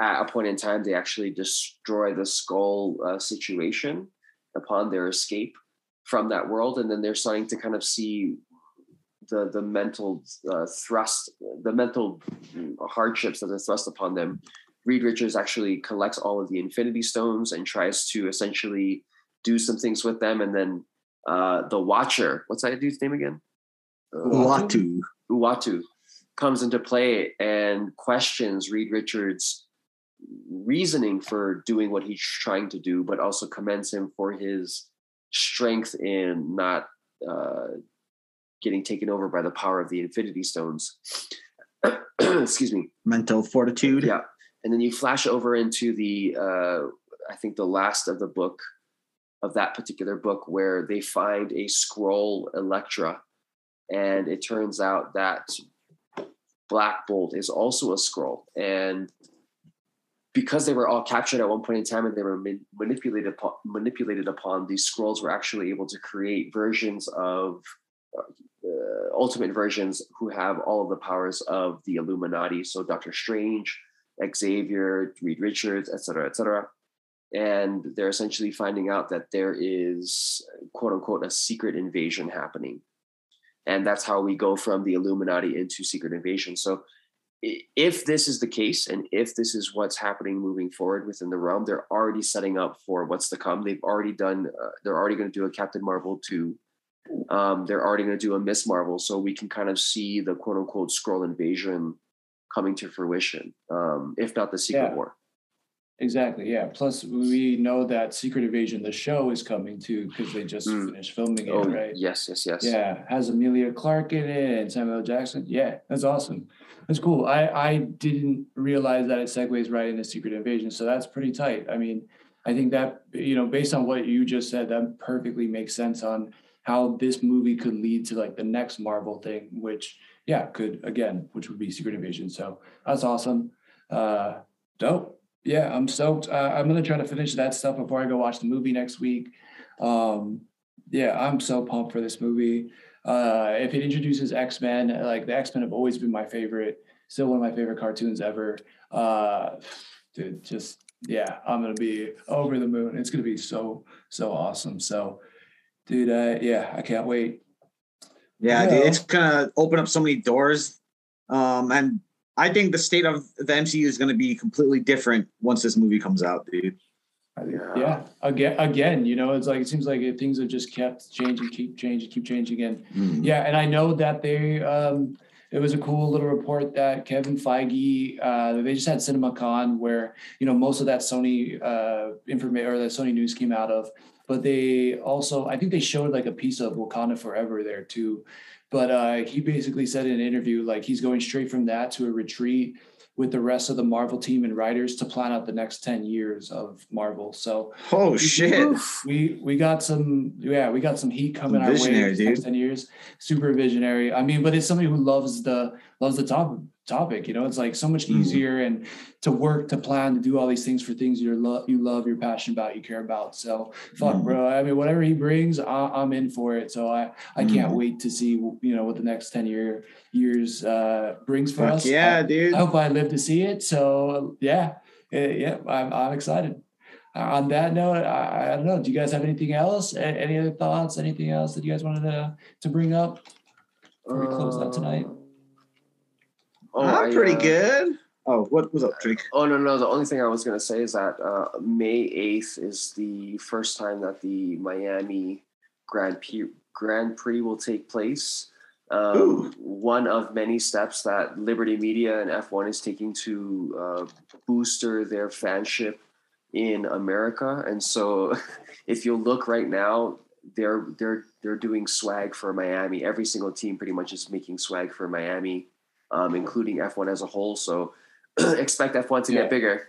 at a point in time they actually destroy the Skrull uh, situation upon their escape from that world. And then they're starting to kind of see the the mental uh, thrust the mental hardships that are thrust upon them. Reed richards actually collects all of the infinity stones and tries to essentially do some things with them and then uh, the Watcher, what's that dude's name again? Uatu. Uatu comes into play and questions Reed Richards' reasoning for doing what he's trying to do, but also commends him for his strength in not uh, getting taken over by the power of the Infinity Stones. Excuse me. Mental fortitude. Yeah. And then you flash over into the, uh, I think the last of the book of that particular book where they find a Skrull Elektra. And it turns out that Black Bolt is also a Skrull. And because they were all captured at one point in time and they were manipulated upon, manipulated upon, these Skrulls were actually able to create versions of uh, ultimate versions who have all of the powers of the Illuminati. So Doctor Strange, Xavier, Reed Richards, et cetera, et cetera. And they're essentially finding out that there is, quote unquote, a secret invasion happening. And that's how we go from the Illuminati into secret invasion. So if this is the case, and if this is what's happening moving forward within the realm, they're already setting up for what's to come. They've already done, uh, they're already going to do a Captain Marvel 2 um, they're already going to do a Ms. Marvel, so we can kind of see the quote unquote Skrull invasion coming to fruition, um, if not the Secret Yeah. War. Exactly. Yeah. Plus, we know that Secret Invasion, the show, is coming too because they just Mm. finished filming it, Oh, right? yes, yes, yes. Yeah, has Emilia Clarke in it and Samuel Jackson. Yeah, that's awesome. That's cool. I I didn't realize that it segues right into Secret Invasion, so that's pretty tight. I mean, I think that you know, based on what you just said, that perfectly makes sense on how this movie could lead to like the next Marvel thing, which yeah, could again, which would be Secret Invasion. So that's awesome. Uh, dope. Yeah, I'm stoked. Uh, I'm gonna try to finish that stuff before I go watch the movie next week. Um, yeah, I'm so pumped for this movie. Uh, if it introduces X Men, like the X Men have always been my favorite, still one of my favorite cartoons ever. Uh, dude, just yeah, I'm gonna be over the moon. It's gonna be so so awesome. So, dude, uh, yeah, I can't wait. Yeah, Yeah. dude, it's gonna open up so many doors. Um, and I think the state of the MCU is gonna be completely different once this movie comes out, dude. Yeah. yeah. Again, again, you know, it's like it seems like it, things have just kept changing, keep changing, keep changing. And yeah, and I know that they um it was a cool little report that Kevin Feige uh they just had CinemaCon where you know most of that Sony uh information or that Sony news came out of, but they also I think they showed like a piece of Wakanda Forever there too. But uh he basically said in an interview like he's going straight from that to a retreat with the rest of the Marvel team and writers to plan out the next 10 years of Marvel. So Oh shit. we we got some yeah we got some heat coming our way Visionary, these next dude. 10 years super visionary i mean but it's somebody who loves the loves the top topic you know it's like so much Mhm. easier and to work to plan to do all these things for things you love you love you're passionate about you care about so fuck Mhm. bro i mean whatever he brings I, i'm in for it so i i can't Mhm. wait to see you know what the next 10 year years uh brings for Fuck us yeah, I- dude. I hope I live to see it. So yeah, yeah, I'm, I'm excited. Uh, on that note, I, I don't know. Do you guys have anything else? A- Any other thoughts? Anything else that you guys wanted to to bring up before we close out tonight? Oh, I'm I, pretty uh, good. Oh, what was up, Drake? Oh no, no. The only thing I was gonna say is that uh, May eighth is the first time that the Miami Grand Prix Grand Prix will take place. Um, one of many steps that Liberty Media and F1 is taking to uh, booster their fanship in America. And so, if you look right now, they're they're they're doing swag for Miami. Every single team pretty much is making swag for Miami, um, including F1 as a whole. So expect F1 to Yeah. get bigger.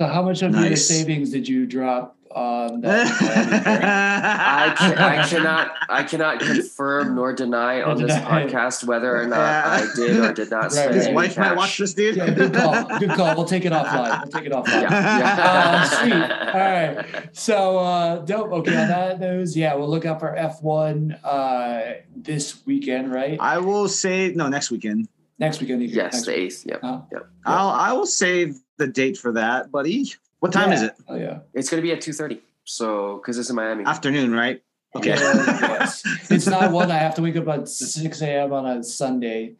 So how much of your savings did you drop on that? I, can, I cannot I cannot confirm nor deny on this podcast whether or not I did or did not Right, spend right. His any wife might cash. watch this, dude. yeah, good call. Good call. We'll take it offline. We'll take it offline. Yeah, Uh, sweet. All right. So uh dope. Okay, on that news, yeah, we'll look out for F1 uh this weekend, right? I will say no next weekend. Next weekend. you- Yes, next the eighth. Yep. Huh? Yep. I'll I will save the date for that, buddy. What time is it? Oh yeah. It's gonna be at two thirty. So because it's in Miami. Afternoon, right? Okay. Yeah, yes. It's not one I have to wake up at six a.m. on a Sunday,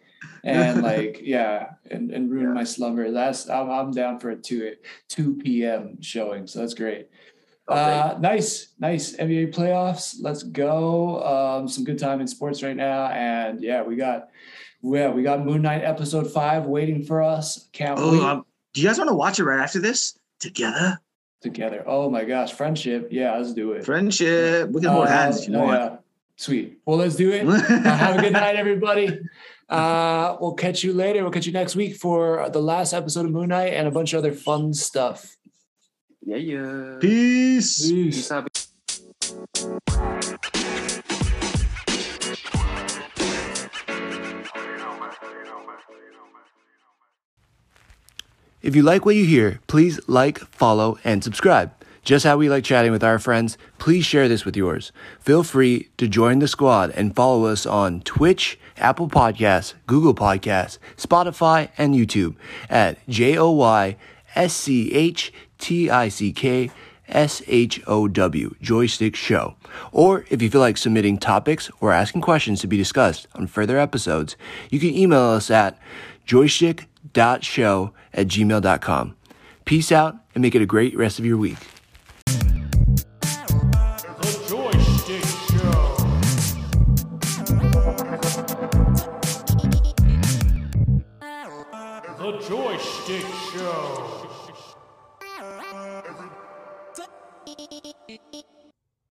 and like yeah, and, and ruin Yeah. my slumber. That's I'm, I'm down for a two two p.m. showing, so that's great. Okay. Uh, nice, nice NBA playoffs. Let's go. Um, some good time in sports right now, and yeah, we got yeah we got Moon Knight episode five waiting for us. Can't Oh, wait um, do you guys want to watch it right after this together? together. Oh my gosh, friendship. Yeah, let's do it. Friendship. We can hold Uh, hands if you oh, want. yeah. Sweet. Well, let's do it. Uh, have a good night, everybody. Uh, we'll catch you later. We'll catch you next week for the last episode of Moon Knight and a bunch of other fun stuff. yeah, yeah. Peace. Peace out. If you like what you hear, please like, follow, and subscribe. Just how we like chatting with our friends, please share this with yours. Feel free to join the squad and follow us on Twitch, Apple Podcasts, Google Podcasts, Spotify, and YouTube at J O Y S C H T I C K S H O W, Joy Schtick Show. Or if you feel like submitting topics or asking questions to be discussed on further episodes, you can email us at joyschtick.show at gmail.com. Peace out and make it a great rest of your week.